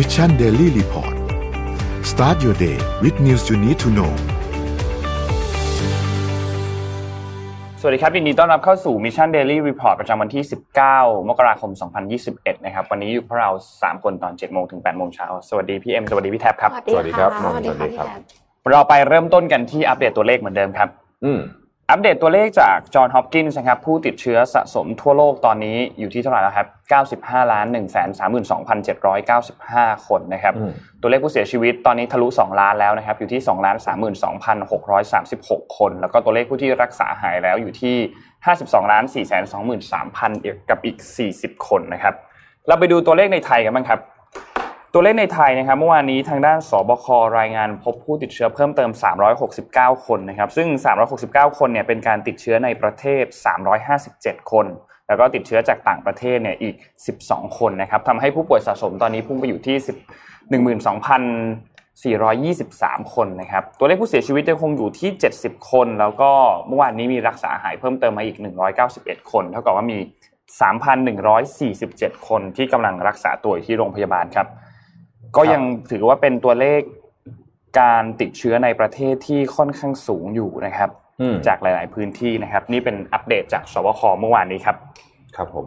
Mission Daily Report start your day with news you need to know สวัสดีครับยินดีต้อนรับเข้าสู่ Mission Daily Report ประจำวันที่ 19 มกราคม 2021 นะครับ วันนี้อยู่พวกเรา 3 คนตอน 7 โมงถึง 8 โมงเช้า สวัสดีพี่เอ็ม สวัสดีพี่แท็บครับ สวัสดีครับ สวัสดีครับสวัสดีครับเราไปเริ่มต้นกันที่อัปเดตตัวเลขเหมือนเดิมครับ อืม อัปเดตตัวเลขจาก Johns Hopkins นะครับผู้ติดเชื้อสะสมทั่วโลกตอนนี้อยู่ที่เท่าไหร่แล้วครับ 95ล้าน1 3 2 795 คนนะครับอืมตัวเลขผู้เสียชีวิตตอนนี้ทะลุ 2 ล้านแล้วนะครับ อยู่ที่2ล้าน32,636 คน แล้วก็ตัวเลขผู้ที่รักษาหายแล้วอยู่ที่ 52ล้าน4 2 3 0 0กับอีก 40 คนนะครับ เราไปดูตัวเลขในไทยกันบ้างครับ ตัวเลขในไทยนะครับเมื่อวานนี้ทางด้านสบครายงานพบผู้ติดเชื้อเพิ่มเติม 369 คนนะครับซึ่ง 369 คนเนี่ยเป็นการติดเชื้อในประเทศ 357 คน แล้วก็ติดเชื้อจากต่างประเทศเนี่ยอีก 12 คนนะครับทำให้ผู้ป่วยสะสมตอนนี้พุ่งไปอยู่ที่10 12,423 คนนะครับ ตัวเลขผู้เสียชีวิตยังคงอยู่ที่ 70 คน แล้วก็เมื่อวานนี้มีรักษาหายเพิ่มเติมมาอีก 191 คน เท่ากับว่ามี 3,147 คนที่กำลังรักษาตัวอยู่ที่โรงพยาบาลครับ ก็ยังถือว่าเป็นตัวเลขการติดเชื้อในประเทศที่ค่อนข้างสูงอยู่นะครับอืมจากหลาย ๆ พื้นที่นะครับ นี่เป็นอัปเดตจากศบคเมื่อวานนี้ครับ ครับผม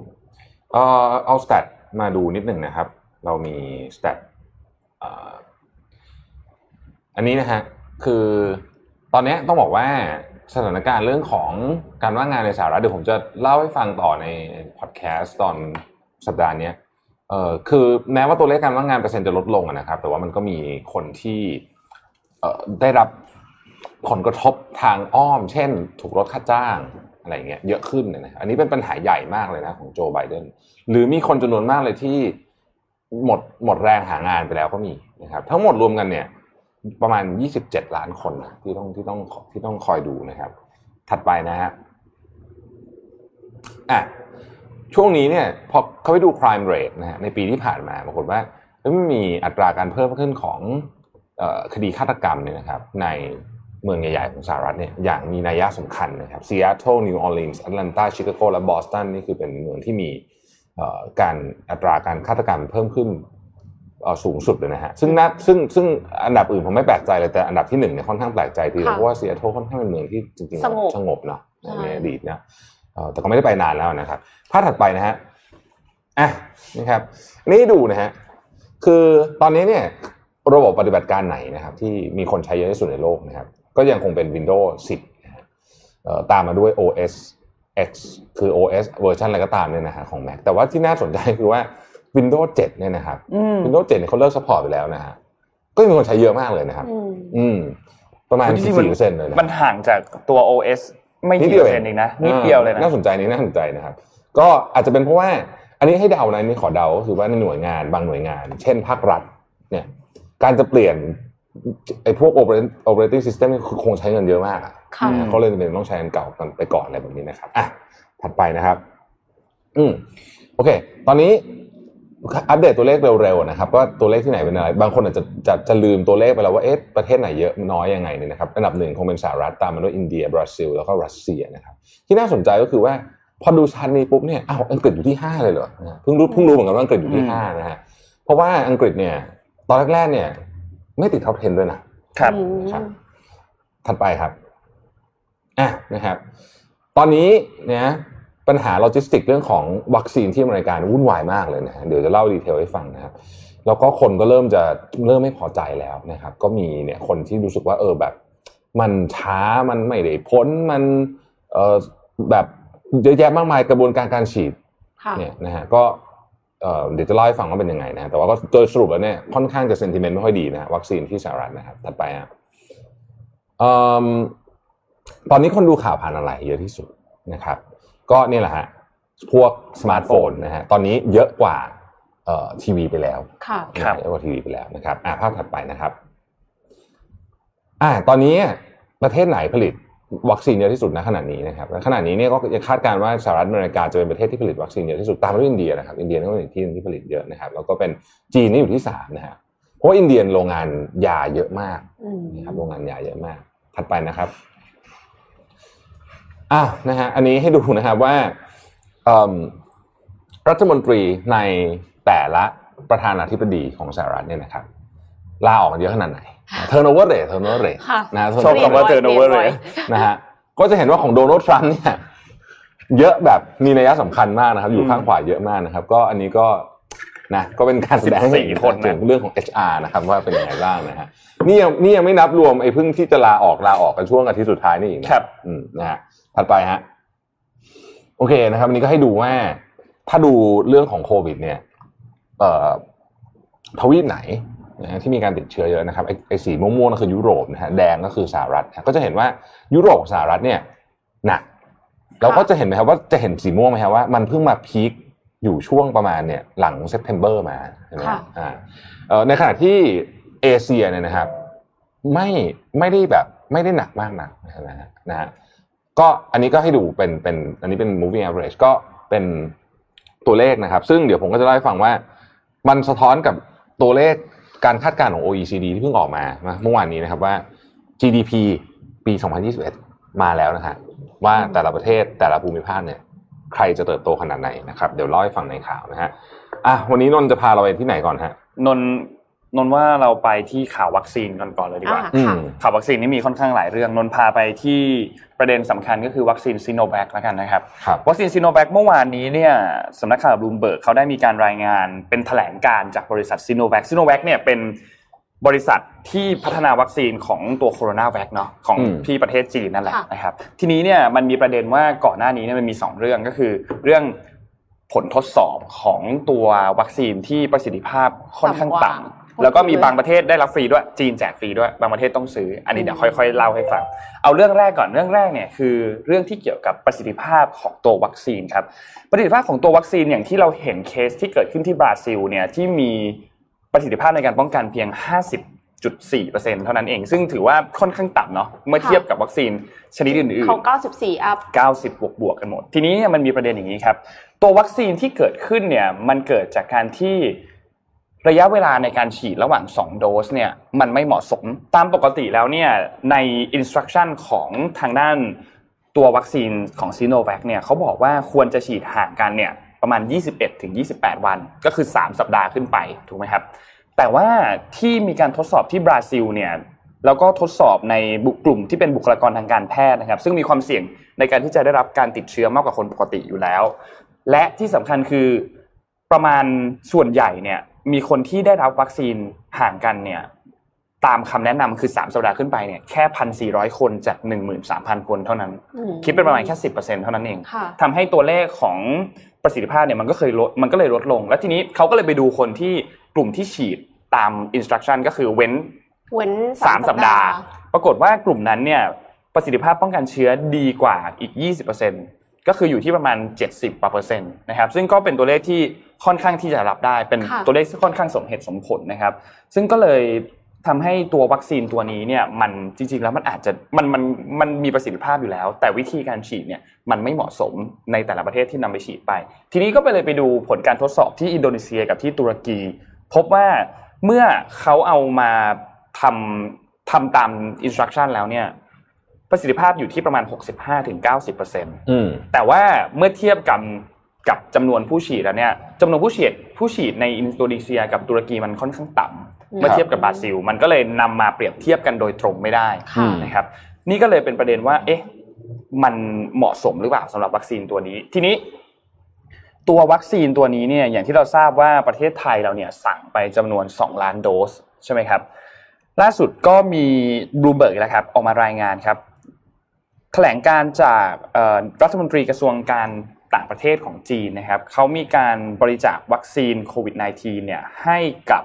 เอ่อเอา stat มาดูนิดหนึ่งนะครับ เรามี stat เอ่ออันนี้นะฮะคือตอนเนี้ยต้องบอกว่าสถานการณ์เรื่องของการว่างงานในสหรัฐเดี๋ยวผมจะเล่าให้ฟังต่อในพอดแคสต์ตอนสัปดาห์เนี้ย เอ่อคือแม้ว่าตัวเลขการว่างงานเปอร์เซ็นต์จะลดลงนะครับ แต่ว่ามันก็มีคนที่เอ่อได้รับผลกระทบทางอ้อม เช่น ถูกลดค่าจ้างอะไรเงี้ยเยอะขึ้นนะอันนี้เป็นปัญหาใหญ่มากเลยนะของโจไบเดนหรือมีคนจำนวนมากเลยที่หมดหมดแรงหางานไปแล้วก็มีนะครับทั้งหมดรวมกันเนี่ยประมาณ 27 ล้านคนนะที่ต้องที่ต้องที่ต้องคอยดูนะครับ ถัดไปนะฮะอะ ช่วงนี้เนี่ยพอเขาไปดู crime rate นะฮะในปีที่ผ่านมาปรากฏว่าเอ้ยมันมีอัตราการเพิ่มขึ้นของเออคดีฆาตกรรมเนี่ยนะครับในเมืองใหญ่ๆของสหรัฐเนี่ยอย่างมีนัยยะสำคัญนะครับซีแอตเทิลนิวออร์ลีนส์แอตแลนตาชิคาโกและบอสตันนี่คือเป็นเมืองที่มีเอ่อการอัตราการฆาตกรรมเพิ่มขึ้นเอ่อสูงสุดเลยนะฮะซึ่งน่าซึ่งซึ่งอันดับอื่นผมไม่แปลกใจเลยแต่อันดับที่หนึ่งเนี่ยค่อนข้างแปลกใจทีเดียวค่ะเพราะว่าซีแอตเทิลค่อนข้างเป็นเมืองที่จริงๆสงบสงบเนาะใช่ในอดีตนะเอ่อ แต่ก็ไม่ได้ไปนานแล้วนะครับภาพถัดไปนะฮะอะนะครับอันนี่ดูนะฮะคือตอนนี้เนี่ยระบบปฏิบัติการไหนนะครับ ที่มีคนใช้เยอะที่สุดในโลกนะครับ ก็ยังคงเป็น Windows 10นะฮะเอ่อตามมาด้วย OS X คือ OS version อะไรก็ตามเนี่ยนะฮะของ Mac แต่ว่าที่น่าสนใจคือว่า Windows 7เนี่ยนะครับอืม Windows 7เนี่ยเขาเลิก support ไปแล้วนะฮะก็มีคนใช้เยอะมากเลยนะครับ อืมอืมประมาณจริงๆมัน14เปอร์เซ็นต์เลยนะมันห่างจากตัว OS ไม่นิดกี่เดียวเปอร์เซ็นต์เองนะนิดเดียวเลยนะน่าสนใจนี่น่าสนใจนะครับ ก็อาจจะเป็นเพราะว่า อันนี้ให้เดานะอันนี่ขอเดาก็คือว่าในหน่วยงานบางหน่วยงาน เช่นภาครัฐ เนี่ย การจะเปลี่ยนไอ้พวก operating operating system นี่คือคงใช้เงินเยอะมากอะค่ะนะเขาเลยจำเป็นต้องใช้อันเก่ากันไปก่อนอะไรแบบนี้นะครับอะถัดไปนะครับ อืมโอเค ตอนนี้ อัปเดตตัวเลขเร็วๆนะครับว่าตัวเลขที่ไหนเป็นอะไร บางคนอาจจะจะจะลืมตัวเลขไปแล้วว่าเอ๊ะประเทศไหนเยอะน้อยยังไงเนี่ยนะครับอันดับหนึ่งคงเป็นสหรัฐตามมาด้วยอินเดียบราซิล แล้วก็รัสเซียนะครับที่น่าสนใจก็คือว่าพอดูชันนี้ปุ๊บเนี่ยอ้าวอังกฤษอยู่ที่ห้าเลยเหรอนะเพิ่งรู้เพิ่งรู้เหมือนกันว่าอังกฤษอยู่ที่ห้านะฮะเพราะว่าอังกฤษเนี่ยตอนแรกๆเนี่ย ไม่ติด top 10ด้วยนะครับอืมนะครับถัดไปครับอะนะครับ ตอนนี้เนี่ย ปัญหาโลจิสติกเรื่องของวัคซีนที่อเมริกาวุ่นวายมากเลยนะฮะเดี๋ยวจะเล่า detail ให้ฟังนะครับแล้วก็คนก็เริ่มจะเริ่มไม่พอใจแล้วนะครับ ก็มีเนี่ยคนที่รู้สึกว่าเออแบบ มันช้ามันไม่ได้พ้นมันเออแบบเยอะแยะมากมายกระบวนการการฉีดค่ะเนี่ยนะฮะก็เอ่อเดี๋ยวจะเล่าให้ฟังว่าเป็นยังไงนะแต่ว่าก็โดยสรุปแล้วเนี่ยค่อนข้างจะ sentiment ไม่ค่อยดีนะฮะวัคซีนที่สหรัฐนะครับถัดไปฮะเอิ่มตอนนี้คนดูข่าวผ่านอะไรเยอะที่สุดนะครับ ก็เนี่ยแหละฮะพวกสมาร์ทโฟนนะฮะตอนนี้เยอะกว่าเอ่อทีวีไปแล้วค่ะครับเยอะกว่าทีวีไปแล้วนะครับอ่าภาพถัดไปนะครับอ่าตอนนี้ประเทศไหนผลิตวัคซีนเยอะที่สุดณขณะนี้นะครับและขณะนี้เนี่ยก็คาดการณ์ว่าสหรัฐอเมริกาจะเป็นประเทศที่ผลิตวัคซีนเยอะที่สุดตามมาด้วยอินเดียนะครับอินเดียก็เป็นอีกที่หนึงที่ผลิตเยอะนะครับ แล้วก็เป็นจีนนี่อยู่ที่สามนะฮะเพราะว่าอินเดียโรงงานยาเยอะมากอืมนะครับโรงงานยาเยอะมาก ถัดไปนะครับ อะนะฮะอันนี้ให้ดูนะครับว่าเอิ่มรัฐมนตรีในแต่ละประธานาธิบดีของสหรัฐเนี่ยนะครับลาออกมาเยอะขนาดไหน turnover rate turnover rate ค่ะนะชอบคำว่า turnover เลยนะฮะก็จะเห็นว่าของโดนัลด์ทรัมป์เนี่ยเยอะแบบมีนัยสำคัญมากนะครับ อยู่ข้างขวาเยอะมากนะครับ ก็อันนี้ก็นะก็เป็นการแสดงให้เห็น14คนนะถึงเรื่องของ HR นะครับว่าเป็นยังไงบ้างนะฮะนี่ยังนี่ยังไม่นับรวมไอ้เพิ่งที่จะลาออกลาออกกันช่วงอาทิตย์สุดท้ายนี่อีกนะครับอืมนะฮะ ถัดไปฮะโอเคนะครับอันนี้ก็ให้ดูว่าถ้าดูเรื่องของโควิด เนี่ย เอ่อทวีปไหนนะฮะที่มีการติดเชื้อเยอะนะครับไอ้ไอ้สีม่วงๆนั่นคือยุโรปนะฮะแดงก็คือสหรัฐนะก็จะเห็นว่ายุโรปกับสหรัฐเนี่ยหนักเราก็จะเห็นไหมครับว่าจะเห็นสีม่วงไหมครับว่ามันเพิ่งมา peak อยู่ช่วงประมาณเนี่ยหลัง September มาใช่ไหมค่ะอ่าเอ่อในขณะที่เอเชียเนี่ยนะครับ ไม่ไม่ได้แบบไม่ได้หนักมากนักนะฮะนะฮะ ก็อันนี้ก็ให้ดูเป็นเป็นอันนี้เป็น moving average ก็เป็นตัวเลขนะครับ ซึ่งเดี๋ยวผมก็จะเล่าให้ฟังว่า มันสะท้อนกับตัวเลขการคาดการณ์ของ OECD ที่เพิ่งออกมาเมื่อวานนี้นะครับว่า GDP ปี 2021 มาแล้วนะฮะว่าแต่ละประเทศแต่ละภูมิภาคเนี่ย ใครจะเติบโตขนาดไหนนะครับ เดี๋ยวเล่าให้ฟังในข่าวนะฮะอะวันนี้นนท์จะพาเราไปที่ไหนก่อนฮะนนท์ นนท์ว่าเราไปที่ข่าววัคซีนกันก่อนเลยดีกว่าอ่าค่ะอืมข่าววัคซีนนี่มีค่อนข้างหลายเรื่องนนท์พาไปที่ประเด็นสำคัญก็คือวัคซีนซีโนแวคแล้วกันนะครับครับวัคซีนซีโนแวคเมื่อวานนี้เนี่ยสำนักข่าวบลูมเบิร์กเขาได้มีการรายงานเป็นแถลงการณ์จากบริษัทซีโนแวคซีโนแวคเนี่ยเป็นบริษัทที่พัฒนาวัคซีนของตัวโคโรนาแวคเนาะของอืมที่ประเทศจีนนั่นแหละค่ะนะครับทีนี้เนี่ยมันมีประเด็นว่าก่อนหน้านี้เนี่ยมันมีสองเรื่องก็คือ เรื่องผลทดสอบของตัววัคซีนที่ประสิทธิภาพค่อนข้างต่ำกว่าต่ำ แล้วก็มีบางประเทศได้รับฟรีด้วยจีนแจกฟรีด้วยบางประเทศต้องซื้อ อันนี้เดี๋ยวค่อยๆเล่าให้ฟัง เอาเรื่องแรกก่อนเรื่องแรกเนี่ยคือ เรื่องที่เกี่ยวกับประสิทธิภาพของตัววัคซีนครับประสิทธิภาพของตัววัคซีนอย่างที่เราเห็นเคสที่เกิดขึ้นที่บราซิลเนี่ยที่มีประสิทธิภาพในการป้องกันเพียง 50.4%เท่านั้นเอง ซึ่งถือว่าค่อนข้างต่ำเนาะเมื่อเทียบกับวัคซีนชนิดอื่นๆเขา94 up 90บวกบวกๆกันหมด ทีนี้เนี่ยมันมีประเด็นอย่างนี้ครับ ตัววัคซีนที่เกิดขึ้นเนี่ยมันเกิดจากการที่ ระยะเวลาในการฉีดระหว่าง 2 โดสเนี่ยมันไม่เหมาะสม ตามปกติแล้วเนี่ยในอินสตรั c ชั่นของทางด้านตัววัคซีนของซีโนแวคเนี่ยเขาบอกว่าควรจะฉีดห่างกันเนี่ยประมาณ 21ถึง28 วัน ก็คือ 3 สัปดาห์ขึ้นไปถูกไหมครับแต่ว่าที่มีการทดสอบที่บราซิลเนี่ยแล้วก็ทดสอบในบุกลุ่มที่เป็นบุคลากรทางการแพทย์นะครับ ซึ่งมีความเสี่ยงในการที่จะได้รับการติดเชื้อมากกว่าคนปกติอยู่แล้ว และที่สำคัญคือประมาณส่วนใหญ่เนี่ย มีคนที่ได้รับวัคซีนห่างกันเนี่ยตามคำแนะนำคือ3สัปดาห์ขึ้นไปเนี่ยแค่พันสี่ร้อยคนจาก13,000คนเท่านั้นอืมคิดเป็นประมาณแค่สิบเปอร์เซ็นเท่านั้นเองค่ะทำให้ตัวเลขของประสิทธิภาพเนี่ยมันก็เคยลดมันก็เลยลดลง แล้วทีนี้เขาก็เลยไปดูคนที่กลุ่มที่ฉีดตามอินสตรั c ชั่นก็คือเว้นเว้นสามสัปดาห์ ปรากฏว่ากลุ่มนั้นเนี่ยประสิทธิภาพป้องกันเชื้อดีกว่าอีก 20%ก็คืออยู่ที่ประมาณ 70กว่าเปอร์เซ็นต์นะครับซึ่งก็เป็นตัวเลขที่ ค่อนข้างที่จะรับได้เป็นค่ะตัวเลขที่ค่อนข้างสมเหตุสมผลนะครับ ซึ่งก็เลยทำให้ตัววัคซีนตัวนี้เนี่ยมันจริงๆแล้วมันอาจจะมันมันมันมีประสิทธิภาพอยู่แล้ว แต่วิธีการฉีดเนี่ยมันไม่เหมาะสมในแต่ละประเทศที่นำไปฉีดไป ทีนี้ก็ไปเลยไปดูผลการทดสอบที่อินโดนีเซียกับที่ตุรกี พบว่าเมื่อเขาเอามาทำทำตามอินสตรั c ชั่นแล้วเนี่ยประสิทธิภาพอยู่ที่ประมาณ 65-90%อืมแต่ว่าเมื่อเทียบกับ กับจำนวนผู้ฉีดแล้วเนี่ยจำนวนผู้ฉีดผู้ฉีดในอินโดนีเซีย กับตุรกีมันค่อนข้างต่ำเมื่อเทียบกับบราซิล มันก็เลยนำมาเปรียบเทียบกันโดยตรงไม่ได้ค่ะนะครับ นี่ก็เลยเป็นประเด็นว่า เอ๊ะ มันเหมาะสมหรือเปล่าสำหรับวัคซีนตัวนี้ ทีนี้ ตัววัคซีนตัวนี้เนี่ย อย่างที่เราทราบว่าประเทศไทยเราเนี่ยสั่งไปจำนวน 2 ล้านโดสใช่ไหมครับ ล่าสุดก็มีบลูเบิร์กแล้วครับ ออกมารายงานครับ แถลงการจากเอ่อรัฐมนตรีกระทรวงการ ต่างประเทศของจีนนะครับเขามีการบริจาควัคซีนโควิด -19 เนี่ยให้กับ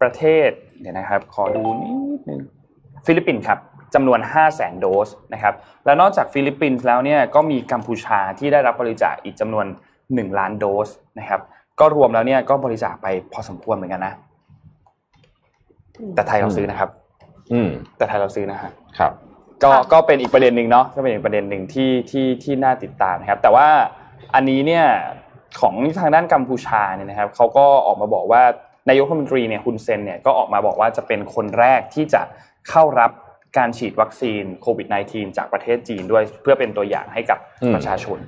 ประเทศเดี๋ยวนะครับ ขอดูนิดนึงฟิลิปปินส์ครับจำนวน 5 0 0 0 0 0โดสนะครับแล้วนอกจากฟิลิปปินส์แล้วเนี่ยก็มีกัมพูชาที่ได้รับบริจาคอีกจำนวน 1 ล้านโดสนะครับก็รวมแล้วเนี่ยก็บริจาคไปพอสมควรเหมือนกันนะ แต่ไทยเราซื้อนะครับ อืม แต่ไทยเราซื้อนะฮะครับ ก็ค่ะก็เป็นอีกประเด็นหนึ่งเนาะก็เป็นอีกประเด็นหนึ่งที่ที่ที่น่าติดตามนะครับ แต่ว่า อันนี้เนี่ยของทางด้านกัมพูชาเนี่ยนะครับเขาก็ออกมาบอกว่านายกรัฐมนตรีเนี่ยฮุนเซนเนี่ยก็ออกมาบอกว่าจะเป็นคนแรกที่จะเข้ารับการฉีดวัคซีนโควิด -19 จากประเทศจีนด้วยเพื่อเป็นตัวอย่างให้กับอืมประชาชน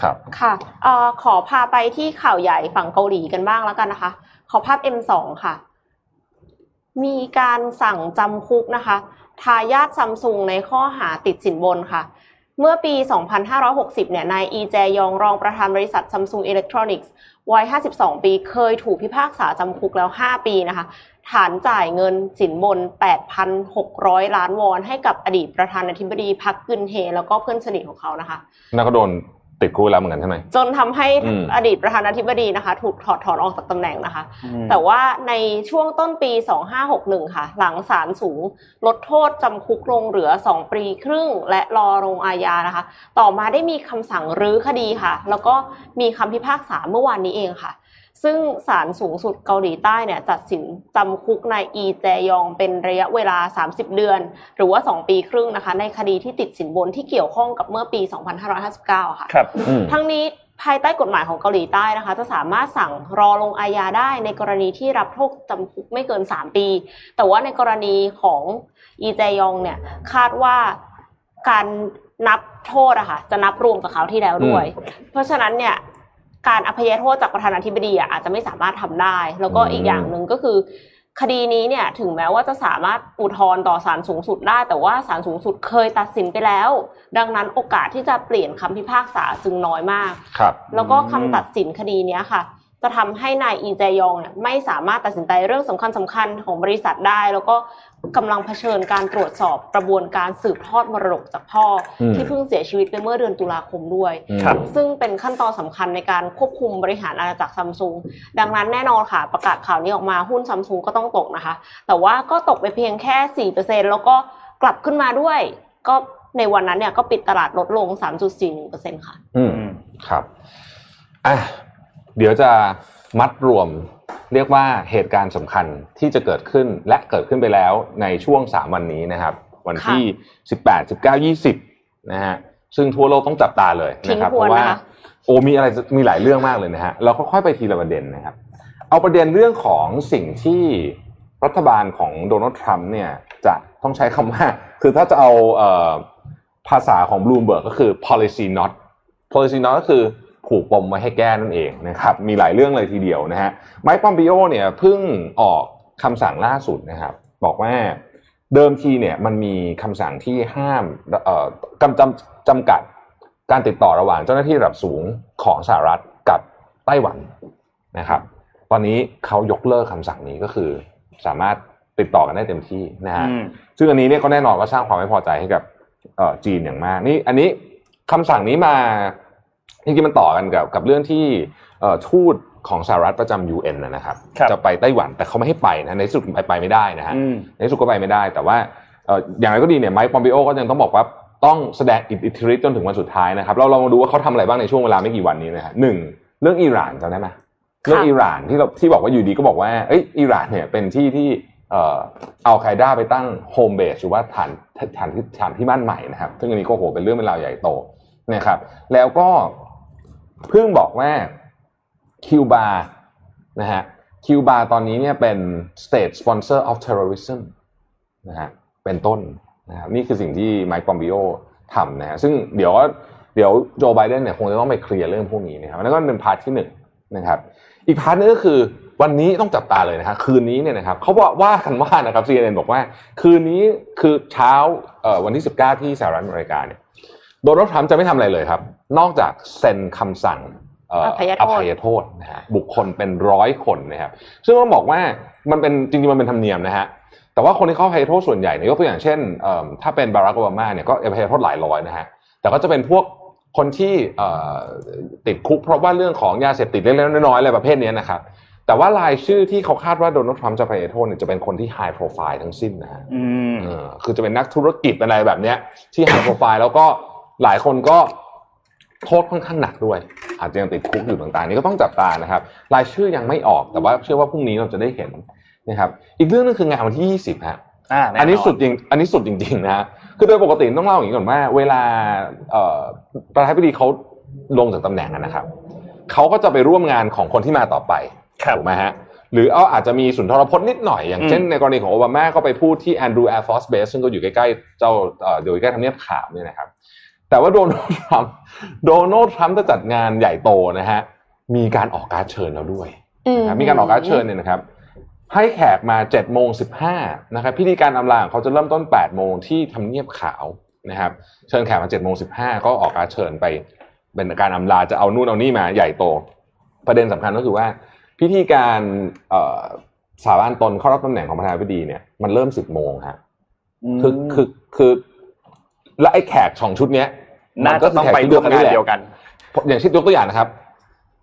ครับค่ะเอ่อขอพาไปที่ข่าวใหญ่ฝั่งเกาหลีกันบ้างแล้วกันนะคะ ขอภาพ M2 ค่ะ มีการสั่งจำคุกนะคะ ทายาทซัมซุงในข้อหาติดสินบนค่ะ เมื่อปี 2560 เนี่ย นายอีแจยองรองประธานบริษัทซัมซุงอิเล็กทรอนิกส์วัย 52 ปี เคยถูกพิพากษาจำคุกแล้ว 5 ปีนะคะ ฐานจ่ายเงินสินบน 8,600 ล้านวอน ให้กับอดีตประธานาธิบดีพักกึนเฮ แล้วก็เพื่อนสนิทของเขานะคะนั่นก็โดน ติดคุกแล้วเหมือนกันใช่ไหมจนทำให้อืมอดีตประธานาธิบดีนะคะ ถูกถอดถอนออกจากตำแหน่งนะคะอืมแต่ว่าในช่วงต้นปี 2561 ค่ะ หลังศาลสูง ลดโทษจำคุกลงเหลือ 2 ปีครึ่ง และรอลงอาญานะคะ ต่อมาได้มีคำสั่งรื้อคดีค่ะ แล้วก็มีคำพิพากษาเมื่อวานนี้เองค่ะ ซึ่งศาลสูงสุดเกาหลีใต้เนี่ยตัดสินจำคุกนายอีแจยองเป็นระยะเวลา 30 เดือน หรือว่า 2 ปีครึ่งนะคะ ในคดีที่ติดสินบนที่เกี่ยวข้องกับเมื่อปี 2559 ค่ะครับอืมทั้งนี้ภายใต้กฎหมายของเกาหลีใต้นะคะ จะสามารถสั่งรอลงอาญาได้ในกรณีที่รับโทษจำคุกไม่เกิน 3 ปี แต่ว่าในกรณีของอีแจยองเนี่ยคาดว่าการนับโทษอะค่ะจะนับรวมกับเขาวที่แล้วด้วย เพราะฉะนั้นเนี่ย การอภัยโทษจากประธานาธิบดีอะอาจจะไม่สามารถทำได้ แล้วก็อืมอีกอย่างหนึ่งก็คือ คดีนี้เนี่ยถึงแม้ว่าจะสามารถอุทธรณ์ต่อศาลสูงสุดได้ แต่ว่าศาลสูงสุดเคยตัดสินไปแล้ว ดังนั้นโอกาสที่จะเปลี่ยนคำพิพากษาจึงน้อยมากครับแล้วก็คำตัดสินคดีเนี้ยค่ะ จะทำให้นายอีแจยองเนี่ยไม่สามารถตัดสินใจเรื่องสำคัญสคัญๆของบริษัทได้ แล้วก็กำลังเผชิญการตรวจสอบกระบวนการสืบทอดมรดกจากพ่ออมที่เพิ่งเสียชีวิตไปเมื่อเดือนตุลาคมด้วยอืมครับซึ่งเป็นขั้นตอนสำคัญในการควบคุมบริหารอาณาจักรซัมซุงดังนั้นแน่นอนค่ะ ประกาศข่าวนี้ออกมาหุ้นซัมซุงก็ต้องตกนะคะ แต่ว่าก็ตกไปเพียงแค่ 4%แล้วก็กลับขึ้นมาด้วย ก็ในวันนั้นเนี่ยก็ปิดตลาดลดลง 3.41%ค่ะ อืมอืมครับอะ เดี๋ยวจะมัดรวมเรียกว่าเหตุการณ์สำคัญที่จะเกิดขึ้นและเกิดขึ้นไปแล้วในช่วง 3 วันนี้นะครับ วันที่ 18 19 20นะฮะซึ่งทั่วโลกต้องจับตาเลยนะครับทิ้งทวนเพราะว่านะคะโอ้มีอะไรจะมีหลายเรื่องมากเลยนะฮะเราก็ค่อยไปทีละประเด็นนะครับ เอาประเด็นเรื่องของสิ่งที่รัฐบาลของโดนัลด์ทรัมป์เนี่ยจะต้องใช้คำว่า คือถ้าจะเอาเอ่อภาษาของบลูมเบิร์กก็คือ policy not policy not ก็คือ ผูกปมไว้ให้แก้นั่นเองนะครับมีหลายเรื่องเลยทีเดียวนะฮะไมค์ปอมปิโอเนี่ยเพิ่งออกคำสั่งล่าสุดนะครับบอกว่าเดิมทีเนี่ยมันมีคำสั่งที่ห้ามเอ่อกำจำจำกัดการติดต่อระหว่างเจ้าหน้าที่ระดับสูงของสหรัฐกับไต้หวันนะครับ ตอนนี้เขายกเลิกคำสั่งนี้ก็คือ สามารถติดต่อกันได้เต็มที่นะฮะอืมซึ่งอันนี้เนี่ยก็แน่นอนว่าสร้างความไม่พอใจให้กับเอ่อจีนอย่างมาก นี่อันนี้คำสั่งนี้มา จริงๆมันต่อกันกับกับเรื่องที่เอ่อทูตของสหรัฐประจำ UN นะนะครับครับจะไปไต้หวันแต่เขาไม่ให้ไปนะในที่สุดไปไปไม่ได้นะฮะอืมในที่สุดก็ไปไม่ได้ แต่ว่าเอ่ออย่างไรก็ดีเนี่ยไมค์ปอมปิโอก็ยังต้องบอกว่าต้องแสดงอิทธิฤทธิ์จนถึงวันสุดท้ายนะครับเราลองมาดูว่าเขาทำอะไรบ้างในช่วงเวลาไม่กี่วันนี้นะฮะหนึ่งเรื่องอิหร่านจำได้ไหมเรื่องอิหร่านที่เราที่บอกว่าอยู่ดีก็บอกว่าเอ้ยอิหร่านเนี่ยเป็นที่ที่เอ่ออัลไคด้าไปตั้ง home base หรือว่าฐานฐานที่ฐานที่มั่นใหม่นะครับซึ่งอันนี้ก็โหเป็นเรื่องเป็นราวใหญ่โต นะครับ แล้วก็เพิ่งบอกว่าคิวบานะฮะคิวบาตอนนี้เนี่ยเป็น state sponsor of terrorism นะฮะเป็นต้นนะครับนี่คือสิ่งที่ไมค์ปอมบิโอทำนะฮะซึ่งเดี๋ยวเดี๋ยวโจไบเดนเนี่ยคงจะต้องไปเคลียร์เรื่องพวกนี้นะครับนั่นก็เป็น part ที่หนึ่งนะครับ อีก part นึงก็คือวันนี้ต้องจับตาเลยนะครับคืนนี้เนี่ยนะครับเขาบอกว่ากันว่านะครับ CNN บอกว่า คืนนี้คือเช้าเอ่อวันที่ 19 ที่สหรัฐอเมริกาเนี่ย โดนัลด์ทรัมป์จะไม่ทำอะไรเลยครับ นอกจากเซ็นคำสั่งเอ่ออภัยโทษอภัยโทษนะฮะบุคคลเป็นร้อยคนนะครับซึ่งต้องบอกว่ามันเป็นจริงๆมันเป็นธรรมเนียมนะฮะแต่ว่าคนที่เขาอภัยโทษส่วนใหญ่เนี่ยยกตัวอย่างเช่นเอิ่มถ้าเป็นบารักโอบามาเนี่ยก็อภัยโทษหลายร้อยนะฮะแต่ก็จะเป็นพวกคนที่เอ่อติดคุกเพราะว่าเรื่องของยาเสพติดเล็กๆน้อยๆอะไรประเภทเนี้ยนะครับแต่ว่ารายชื่อที่เขาคาดว่าโดนัลด์ทรัมป์จะอภัยโทษเนี่ยจะเป็นคนที่ไฮโปรไฟล์ทั้งสิ้นนะฮะอืมเออคือจะเป็นนักธุรกิจอะไรแบบเนี้ยที่ไฮโปรไฟล์แล้วก็ หลายคนก็โทษค่อนข้างหนักด้วย อาจจะยังติดคุกอยู่ต่างๆ นี่ก็ต้องจับตานะครับ รายชื่อยังไม่ออกแต่ว่าเชื่อว่าพรุ่งนี้เราจะได้เห็นนะครับ อีกเรื่องนึงคืองานวันที่ 20ฮะอ่าแอันนี้สุดจริง อันนี้สุดจริงๆนะฮะคือโดยปกติต้องเล่าอย่างนี้ก่อนว่า เวลาเอ่อประธานาธิบดีเขาลงจากตำแหน่งอะนะครับเขาก็จะไปร่วมงานของคนที่มาต่อไปครับถูกไหมฮะหรือเอาอาจจะมีสุนทรพจน์นิดหน่อย อย่างเช่นอืมในกรณีของโอบามาก็ไปพูดที่ Andrew Air Force Base ซึ่งก็อยู่ใกล้ๆเจ้าเอ่ออยู่ใกล้ๆทำเนียบขาวเนี่ยนะครับ แต่ว่าโดนัลด์ทรัมป์โดนัลด์ทรัมป์จะจัดงานใหญ่โตนะฮะมีการออกการดเชิญแล้วด้วยนะครับมีการออกการดเชิญเนี่ยนะครับ ให้แขกมา7โมง15นะครับพิธีการอำลาของเขาจะเริ่มต้น8โมงที่ทำเนียบขาวนะครับ เชิญแขกมา7โมง15ก็ออกการดเชิญไปเป็นการอำลาจะเอานู่นเอานี่มาใหญ่โต ประเด็นสำคัญก็คือว่า พิธีการเอ่อสาบานตนเข้ารับตำแหน่งของประธานาธิบดีเนี่ยมันเริ่ม10โมงฮะคือคือคือและไอ้แขกสองชุดเนี้ย น่าจะต้องไปร่วมงานเดียวกัน อย่างเช่นยกตัวอย่างนะครับ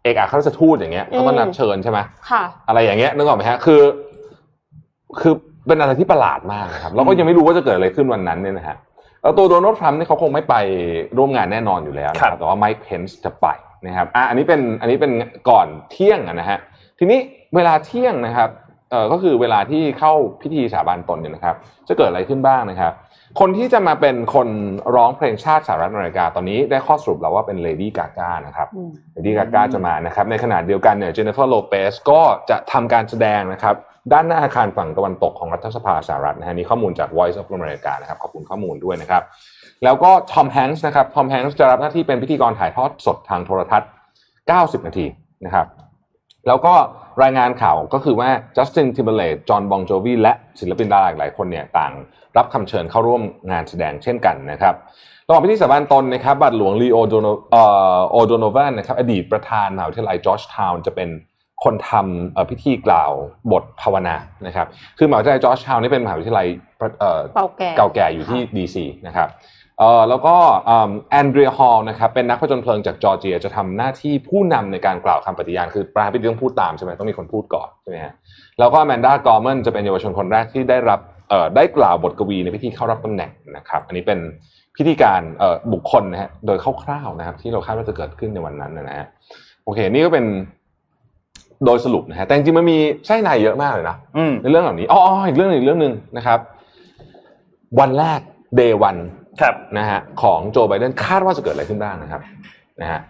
เอกอัครราชทูตอย่างเงี้ยเขาก็นัดเชิญใช่ไหมค่ะอะไรอย่างเงี้ยนึกออกไหมฮะคือ คือเป็นอะไรที่ประหลาดมากนะครับแล้วก็ยังไม่รู้ว่าจะเกิดอะไรขึ้นวันนั้นเนี่ยนะฮะแล้วตัวโดนัลด์ทรัมป์เนี่ยเขาคงไม่ไปร่วมงานแน่นอนอยู่แล้วนะคครัรับบแต่ว่าไมค์เพนส์จะไปนะครับอะอันนี้เป็นอันนี้เป็นก่อนเที่ยงอะนะฮะทีนี้เวลาเที่ยงนะครับเอ่อก็คือเวลาที่เข้าพิธีสาบานตนเนี่ยนะครับ จะเกิดอะไรขึ้นบ้างนะครับ คนที่จะมาเป็นคนร้องเพลงชาติสหรัฐอเมริกาตอนนี้ได้ข้อสรุปแล้วว่าเป็นเลดี้กาก้านะครับอืมเลดี้กาก้าจะมานะครับ ในขณะเดียวกันเนี่ยเจนนิเฟอร์โลเปซก็จะทำการแสดงนะครับ ด้านหน้าอาคารฝั่งตะวันตกของรัฐสภาสหรัฐนะฮะนี่ข้อมูลจาก Voice of America นะครับขอบคุณข้อมูลด้วยนะครับ แล้วก็ทอมแฮงก์สนะครับทอมแฮงก์สจะรับหน้าที่เป็นพิธีกรถ่ายทอดสดทางโทรทัศน์ 90 นาทีนะครับ แล้วก็ รายงานข่าวก็คือว่าจัสตินทิมเบอร์เลคจอห์นบองโจวีและศิลปินดาราอีกหลายคนเนี่ยต่างรับคำเชิญเข้าร่วมงานแสดงเช่นกันนะครับระหว่างพิธีสาบานตนนะครับบาทหลวงลีโอโดโนเอ่อโอโดโนวานนะครับอดีตประธานมหาวิทยาลัยจอร์จทาวน์จะเป็นคนทำเอ่อพิธีกล่าวบทภาวนานะครับคือมหาวิทยาลัยจอร์จทาวน์นี่เป็นมหาวิทยาลัยเอ่อเก่าแก่เก่าแก่อยู่ที่ดีซีนะครับ เอ่อแล้วก็แอนเดรียฮอลนะครับเป็นนักผจญเพลิงจากจอร์เจียจะทำหน้าที่ผู้นำในการกล่าวคำปฏิญาณคือประธานาธิบดีต้องพูดตามใช่ไหมต้องมีคนพูดก่อนใช่ไหมฮะแล้วก็แมนดากอร์เมนจะเป็นเยาวชนคนแรกที่ได้รับเอ่อได้กล่าวบทกวีในพิธีเข้ารับตำแหน่งนะครับอันนี้เป็นพิธีการเอ่อบุคคลนะฮะโดยคร่าวๆนะครับที่เราคาดว่าจะเกิดขึ้นในวันนั้นนะฮะโอเคนี่ก็เป็นโดยสรุปนะฮะแต่จริงๆมันมีไส้ในเยอะมากเลยนะอืมในเรื่องเหล่านี้อ๋ออ๋ออีกเรื่องหนึ่งอีกเรื่องหนึ่งนะครับ วันแรก day one ครับ นะฮะของโจไบเดนคาดว่าจะเกิดอะไรขึ้นบ้างนะครับนะฮะ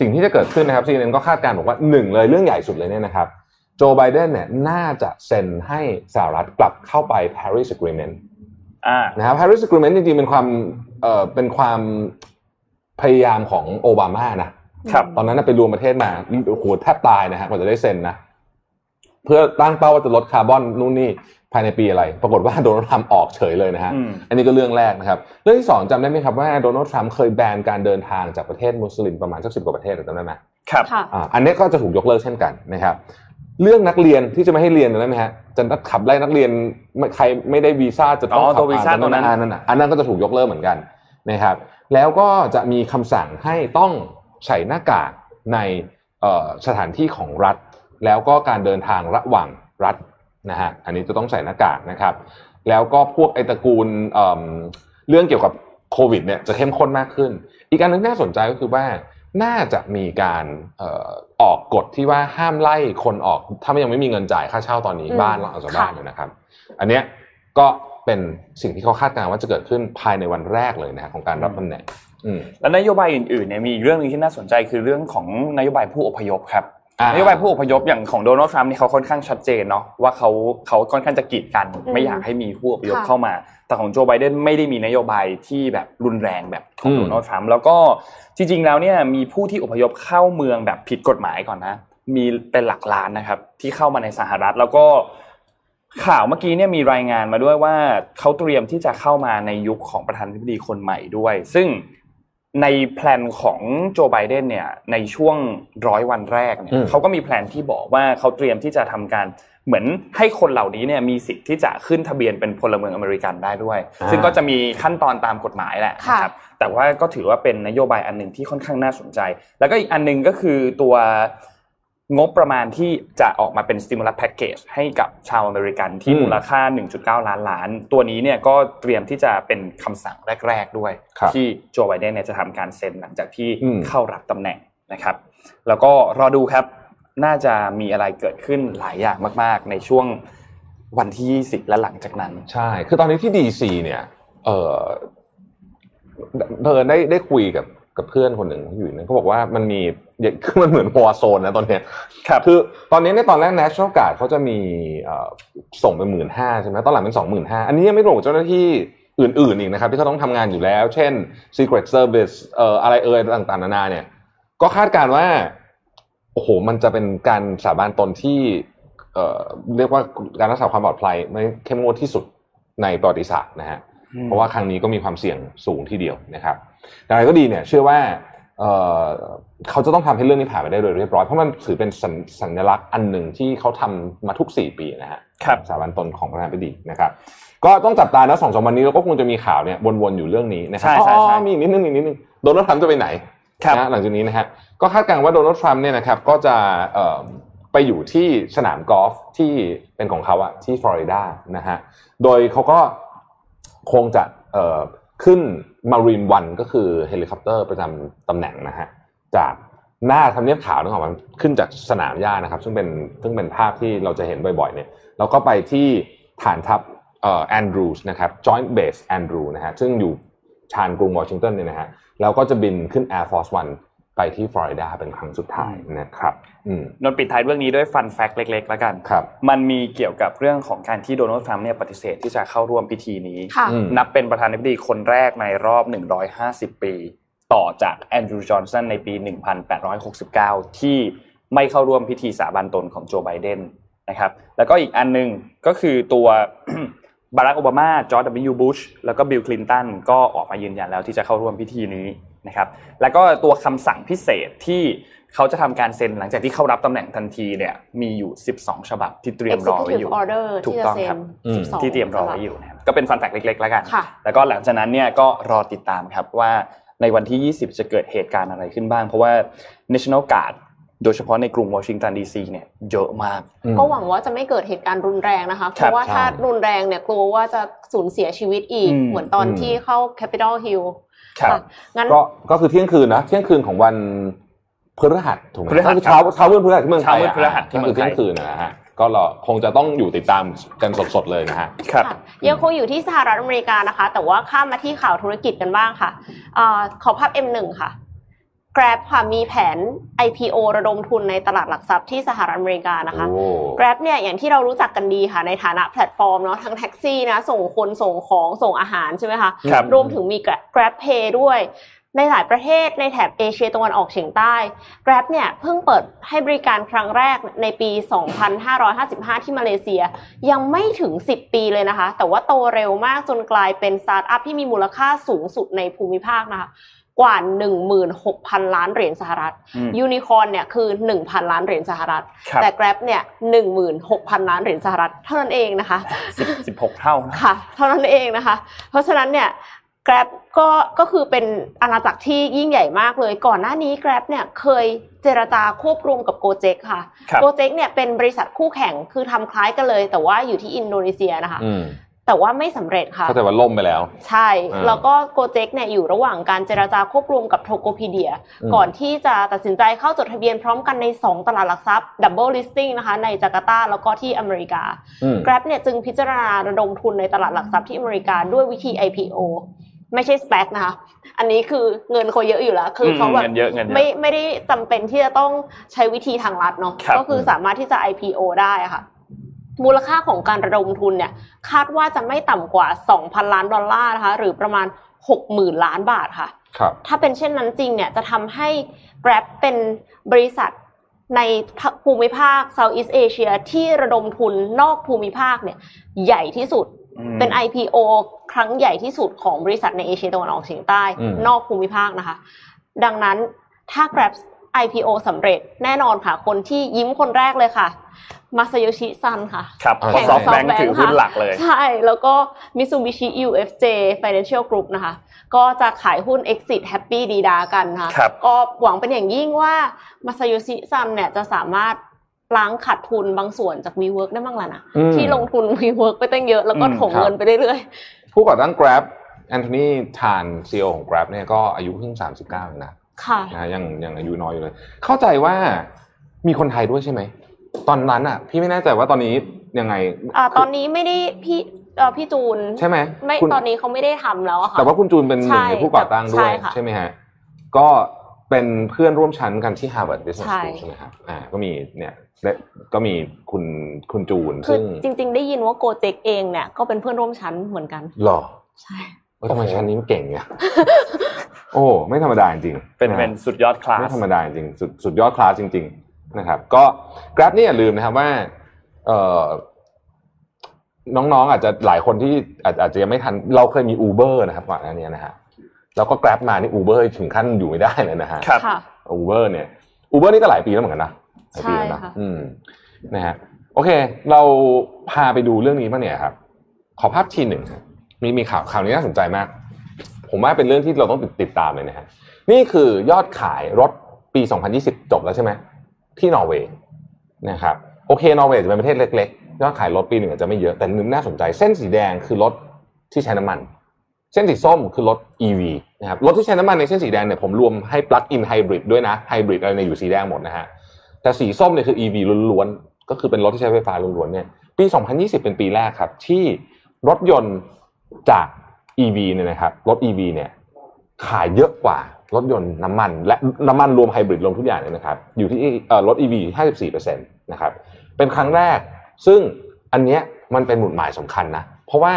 สิ่งที่จะเกิดขึ้นนะครับซีเอ็นก็คาดการณ์บอกว่าหนึ่งเลยเรื่องใหญ่สุดเลยเนี่ยนะครับโจไบเดนเนี่ยน่าจะเซ็นให้สหรัฐกลับเข้าไป Paris Agreement อ่านะครับ Paris Agreement จริงๆเป็นความเอ่อเป็นความพยายามของโอบามานะครับตอนนั้นนะไปรวมประเทศมาโอ้โหแทบตายนะฮะกว่าจะได้เซ็นนะเพื่อตั้งเป้าว่าจะลดคาร์บอนนู่นนี่ ภายในปีอะไร ปรากฏว่าโดนัลด์ทรัมป์ออกเฉยเลยนะฮะอืมอันนี้ก็เรื่องแรกนะครับ เรื่องที่สองจำได้ไหมครับว่าโดนัลด์ทรัมป์เคยแบนการเดินทางจากประเทศมุสลิมประมาณสักสิบกว่าประเทศจำได้ไหมครับค่ะอ่าอันนี้ก็จะถูกยกเลิกเช่นกันนะครับ เรื่องนักเรียนที่จะไม่ให้เรียนได้ไหมฮะจะขับไล่นักเรียนไม่ใครไม่ได้วีซ่าจะต้องอ๋อขับตัววีซ่าผ่ตัวนั้นอันนั้นน่ะอันนั้นก็จะถูกยกเลิกเหมือนกันนะครับ แล้วก็จะมีคำสั่งให้ต้องใส่หน้ากากในเอ่อสถานที่ของรัฐ แล้วก็การเดินทางระหว่างรัฐ นะฮะอันนี้จะต้องใส่หน้ากากนะครับ แล้วก็พวกไอตระกูลเอิ่มเรื่องเกี่ยวกับโควิดเนี่ยจะเข้มข้นมากขึ้น อีกอันหนึงน่าสนใจก็คือว่าน่าจะมีการเอ่อออกกฎที่ว่าห้ามไล่คนออกถ้ายังไม่มีเงินจ่ายค่าเช่าตอนนี้อืมบ้านเราออกจากบ้านค่ะอยู่นะครับ อันเนี้ยก็เป็นสิ่งที่เขาคาดการณ์ว่าจะเกิดขึ้นภายในวันแรกเลยนะฮะของการรับตำแหน่งอืมและนโยบายอื่นๆเนี่ยมีอีกเรื่องหนึงที่น่าสนใจคือเรื่องของนโยบายผู้อพยพครับอ่า นโยบายผู้อพยพอย่างของโดนัลด์ทรัมป์นี่เขาค่อนข้างชัดเจนเนาะว่าเขาเขาค่อนข้างจะกีดกันอืมไม่อยากให้มีผู้อพยพค่ะเข้ามา แต่ของโจไบเดนไม่ได้มีนโยบายที่แบบรุนแรงแบบของอืมโดนัลด์ทรัมป์แล้วก็จริง ๆ แล้วเนี่ยมีผู้ที่อพยพเข้าเมืองแบบผิดกฎหมายก่อนนะ มีเป็นหลักล้านนะครับ ที่เข้ามาในสหรัฐแล้วก็ข่าวเมื่อกี้เนี่ยมีรายงานมาด้วยว่าเขาเตรียมที่จะเข้ามาในยุคของประธานาธิบดีคนใหม่ด้วย ซึ่ง ใน plan ของโจไบเดนเนี่ยในช่วงร้อยวันแรกเนี่ยอืมเขาก็มี plan ที่บอกว่าเขาเตรียมที่จะทำการเหมือนให้คนเหล่านี้เนี่ยมีสิทธิ์ที่จะขึ้นทะเบียนเป็นพลเมืองอเมริกันได้ด้วยอ่าซึ่งก็จะมีขั้นตอนตามกฎหมายแหละค่ะนะครับแต่ว่าก็ถือว่าเป็นนโยบายอันหนึ่งที่ค่อนข้างน่าสนใจ แล้วก็อีกอันหนึงก็คือตัว งบประมาณที่จะออกมาเป็น stimulus package ให้กับชาวอเมริกันที่อืมมูลค่า 1.9 ล้านล้าน ตัวนี้เนี่ยก็เตรียมที่จะเป็นคำสั่งแรก ๆ ด้วยครับที่โจไบเดนเนี่ยจะทำการเซ็นหลังจากที่อืมเข้ารับตำแหน่งนะครับ แล้วก็รอดูครับ น่าจะมีอะไรเกิดขึ้นหลายอย่างมาก ๆ ในช่วงวันที่ 20 และหลังจากนั้น ใช่ คือตอนนี้ที่ดีซีเนี่ยเออเธอได้ได้คุยกับ กับเพื่อนคนหนึ่งที่อยู่นั่นเขาบอกว่ามันมีคือมันเหมือนวอร์โซนนะตอนเนี้ยครับคือตอนนี้ในตอนแรก National Guard เขาจะมีเอ่อส่งไปหมื่นห้าใช่ไหมตอนหลังเป็นสองหมื่นห้าอันนี้ยังไม่รวมกับเจ้าหน้าที่อื่นๆอีกนะครับที่เขาต้องทำงานอยู่แล้ว เช่น Secret Service เอ่ออะไรเอ่ยต่างๆนานาเนี่ย ก็คาดการณ์ว่าโอ้โหมันจะเป็นการสาบานตนที่เอ่อเรียกว่าการรักษาความปลอดภัยไม่เข้มงวดที่สุดในประวัติศาสตร์นะฮะ เพราะว่าครั้งนี้ก็มีความเสี่ยงสูงทีเดียวนะครับแต่อะไรก็ดีเนี่ยเชื่อว่าเอ่อเขาจะต้องทำให้เรื่องนี้ผ่านไปได้โดยเรียบร้อย เพราะมันถือเป็นสัญสัญลักษณ์อันหนึ่งที่เขาทำมาทุก 4 ปีนะฮะครับสถาบันตนของประธานาธิบดีนะครับ ก็ต้องจับตานะสองสามวันนี้เราก็คงจะมีข่าวเนี่ยวนๆอยู่เรื่องนี้นะครับใช่ใช่ใช่อ๋อมีอีกนิดนึงอีกนิดนึงโดนัลด์ทรัมป์จะไปไหนครับนะหลังจากนี้นะฮะก็คาดการณ์ว่าโดนัลด์ทรัมป์เนี่ยนะครับก็จะเอ่อไปอยู่ที่สนามกอล์ฟที่เป็นของเขาอะที่ฟลอริดานะฮะโดยเขาก็ คงจะขึ้น Marine One ก็คือเฮลิคอปเตอร์ประจำตำแหน่งนะฮะจากหน้าทำเนียบขาวนึกออกไหมขึ้นจากสนามหญ้านะครับ ซึ่งเป็นซึ่งเป็นภาพที่เราจะเห็นบ่อยๆเนี่ยแล้วก็ไปที่ฐานทัพเอ่อแอนดรูสนะครับ Joint Base Andrew นะฮะซึ่งอยู่ชานกรุงวอชิงตันเนี่ยนะฮะแล้วก็จะบินขึ้น Air Force One ไปที่ฟลอริดาเป็นครั้งสุดท้ายนะครับอืมนนท์ปิดท้ายเรื่องนี้ด้วยฟันแฟกต์เล็กๆ แล้วกันครับ มันมีเกี่ยวกับเรื่องของการที่โดนัลด์ทรัมป์เนี่ยปฏิเสธที่จะเข้าร่วมพิธีนี้ค่ะอืมนับเป็นประธานาธิบดีคนแรกในรอบ 150 ปี ต่อจากแอนดรูว์จอห์นสันในปี 1869 ที่ไม่เข้าร่วมพิธีสาบานตนของโจไบเดนนะครับ แล้วก็อีกอันหนึงก็คือตัว บารักโอบามาจอร์จ W. บุชแล้วก็บิลคลินตันก็ออกมายืนยันแล้วที่จะเข้าร่วมพิธีนี้นะครับแล้วก็ตัวคำสั่งพิเศษที่เขาจะทำการเซ็นหลังจากที่เข้ารับตำแหน่งทันทีเนี่ยมีอยู่ 12 ฉบับที่เตรียมรอไว้อยู่ Executive Order ถูกที่จะต้องเซ็ครันบอืม12ที่เตรียมรอไว้อยู่นะครับก็เป็นฟันแฟกเล็กๆแล้วกันค่ะแล้วก็หลังจากนั้นเนี่ยก็รอติดตามครับว่าในวันที่ 20 จะเกิดเหตุการณ์อะไรขึ้นบ้าง เพราะว่า National Guard โดยเฉพาะในกรุงวอชิงตันดีซีเนี่ยเยอะมากอืมก็หวังว่าจะไม่เกิดเหตุการณ์รุนแรงนะคะ เพครับราะว่าใช่ถ้ารุนแรงเนี่ยกลัวว่าจะสูญเสียชีวิตอีกอืมเหมือนตอนอืมที่เข้า Capitol Hill ครับค่ะงั้นก็ก็คือเที่ยงคืนนะเที่ยงคืนของวันพฤหัสถูกไหมพฤหัสก็คือเช้าเช้ามืดพฤหัสที่เมืองไทยเช้ามืดพฤหัสที่ก็เมืคือองไทยเที่ยงคืนนะฮะก็เราคงจะต้องอยู่ติดตามกันสดๆเลยนะฮะครับค่ะยังคงอยู่ที่สหรัฐอเมริกานะคะ แต่ว่าข้ามมาที่ข่าวธุรกิจกันบ้างค่ะเออขอภาพ M1 ค่ะ Grab ค่ะมีแผน IPO ระดมทุนในตลาดหลักทรัพย์ที่สหรัฐอเมริกานะคะโอ้ Grab เนี่ยอย่างที่เรารู้จักกันดีค่ะในฐานะแพลตฟอร์มเนาะทั้งแท็กซี่นะส่งคนส่งของส่งอาหารใช่ไหมคะครับรวมถึงมี Grab- Grab Pay ด้วยในหลายประเทศในแถบเอเชียตะวันออกเฉียงใต้ Grab เนี่ยเพิ่งเปิดให้บริการครั้งแรกในปี 2555 ที่มาเลเซีย ยังไม่ถึง 10 ปีเลยนะคะ แต่ว่าโตเร็วมากจนกลายเป็นสตาร์ทอัพที่มีมูลค่าสูงสุดในภูมิภาคนะคะ กว่า 16,000 ล้านเหรียญสหรัฐอืมยูนิคอร์นเนี่ยคือ 1,000 ล้านเหรียญสหรัฐครับแต่ Grab เนี่ย16,000 ล้านเหรียญสหรัฐ เท่านั้นเองนะคะสิบสิบหกเท่านะค่ะ เท่านั้นเองนะคะ เพราะฉะนั้นเนี่ย Grab ก็ก็คือเป็นอาณาจักรที่ยิ่งใหญ่มากเลย ก่อนหน้านี้ Grab เนี่ยเคยเจรจาควบรวมกับ Gojek ค่ะครับ Gojek เนี่ยเป็นบริษัทคู่แข่งคือทำคล้ายกันเลย แต่ว่าอยู่ที่อินโดนีเซียนะคะอืม แต่ว่าไม่สำเร็จค่ะเข้าใจว่าล่มไปแล้ว ใช่อ่าแล้วก็ Gojek เนี่ยอยู่ระหว่างการเจรจาควบรวมกับ Tokopedia อืมก่อนที่จะตัดสินใจเข้าจดทะเบียนพร้อมกันใน 2 ตลาดหลักทรัพย์ Double Listing นะคะในจาการ์ตาแล้วก็ที่อเมริกาอืม Grab เนี่ยจึงพิจารณาระดมทุนในตลาดหลักทรัพย์ที่อเมริกาด้วยวิธี IPO ไม่ใช่ SPAC นะคะ อันนี้คือเงินเขาเยอะอยู่แล้ว คือเขาแบบเงินเยอะเงินเยอะไม่ไม่ได้จำเป็นที่จะต้องใช้วิธีทางลัดเนาะครับก็คือสามารถที่จะ IPO ได้อะค่ะ มูลค่าของการระดมทุนเนี่ยคาดว่าจะไม่ต่ำกว่า 2,000 ล้านดอลลาร์นะคะหรือประมาณ 60,000 ล้านบาทค่ะครับถ้าเป็นเช่นนั้นจริงเนี่ยจะทำให้ Grab เป็นบริษัทในภูมิภาค Southeast Asia ที่ระดมทุนนอกภูมิภาคเนี่ยใหญ่ที่สุดอืมเป็น IPO ครั้งใหญ่ที่สุดของบริษัทในเอเชียตะวันออกเฉียงใต้อืมนอกภูมิภาคนะคะ ดังนั้นถ้า Grab IPO สำเร็จแน่นอนค่ะ คนที่ยิ้มคนแรกเลยค่ะ มาซาโยชิซันค่ะครับอ่าเพราะซอฟต์แบงค์ SoftBank ถือหุ้นค่ะหลักเลย ใช่ แล้วก็ Mitsubishi UFJ Financial Group นะคะ ก็จะขายหุ้น Exit Happy ดี๊ด๊ากันค่ะครับก็หวังเป็นอย่างยิ่งว่ามาซาโยชิซันเนี่ยจะสามารถล้างขาดทุนบางส่วนจาก WeWork ได้บ้างล่ะนะอืมที่ลงทุน WeWork ไปตั้งเยอะแล้วก็อืมถมครับเงินไปเรื่อยผู้ก่อตั้ง Grab แอนโทนีทานซีอของ Grab เนี่ยก็อายุเพิ่ง 39เองนะๆค่ะนะยังยังอายุน้อยอยู่เลย เข้าใจว่ามีคนไทยด้วยใช่ไหม ตอนนั้นอะ พี่ไม่แน่ใจว่าตอนนี้ยังไงอ่าตอนนี้ไม่ได้พี่เอ่อพี่จูนใช่ไหมไม่คุณตอนนี้เขาไม่ได้ทำแล้วอะค่ะแต่ว่าคุณจูนเป็นหนึ่งในใช่ผู้ก่อตั้งด้วยใช่ค่ะใช่ไหมฮะก็เป็นเพื่อนร่วมชั้นกันที่ Harvard Business ใช่ School ใช่ไหมครับอ่าก็มีเนี่ยและก็มีคุณคุณจูนคือซึ่งจริง ๆ ได้ยินว่าโกเจกเองเนี่ยก็เป็นเพื่อนร่วมชั้นเหมือนกันหรอใช่เออทำไมชั้นนี้มันเก่งเนี่ยโอ้ไม่ธรรมดาจริงๆเป็นนะเป็นสุดยอดคลาไม่สธรรมดาจริงสุดสุดยอดคลาสจริง ๆ นะครับ ก็ Grab นี่อย่าลืมนะครับว่าเอ่อน้องๆอาจจะหลายคนที่อาจอาจจะยังไม่ทัน เราเคยมี Uber นะครับก่อนหน้านี้นะฮะแล้วก็ Grab มานี่ Uber ถึงขั้นอยู่ไม่ได้เลยนะฮะครับค่ะ Uber เนี่ย Uber นี่ก็หลายปีแล้วเหมือนกันนะหลายปีแล้วนะใช่ค่ะอืมนะฮะโอเค เราพาไปดูเรื่องนี้บ้างเนี่ยครับ ขอภาพทีหนึ่งครับมีมีข่าวข่าวนี้น่าสนใจมาก ผมว่าเป็นเรื่องที่เราต้องติดติดตามเลยนะฮะนี่คือยอดขายรถปี 2020 จบแล้วใช่ไหม ที่นอร์เวย์นะครับโอเคนอร์เวย์จะเป็นประเทศเล็กๆยอดขายรถปีหนึ่งอาจจะไม่เยอะแต่นึงน่าสนใจเส้นสีแดงคือรถที่ใช้น้ำมัน เส้นสีส้มคือรถ EV นะครับรถที่ใช้น้ำมันในเส้นสีแดงเนี่ยผมรวมให้ plug in hybrid ด้วยนะไฮบริดอะไรในยอยู่สีแดงหมดนะฮะแต่สีส้มเนี่ยคือ EV ล้วนๆก็คือเป็นรถที่ใช้ไฟฟ้าล้วนๆเนี่ยปี 2020 เป็นปีแรกครับที่รถยนต์จาก EV เนี่ยนะครับรถ EV เนี่ยขายเยอะกว่า รถยนต์น้ำมัน และน้ำมันรวมไฮบริดรวมทุกอย่างเนี่ยนะครับอยู่ที่เอ่อรถ EV 54%นะครับเป็นครั้งแรก ซึ่งอันเนี้ยมันเป็นหมุดหมายสำคัญนะ เพราะว่า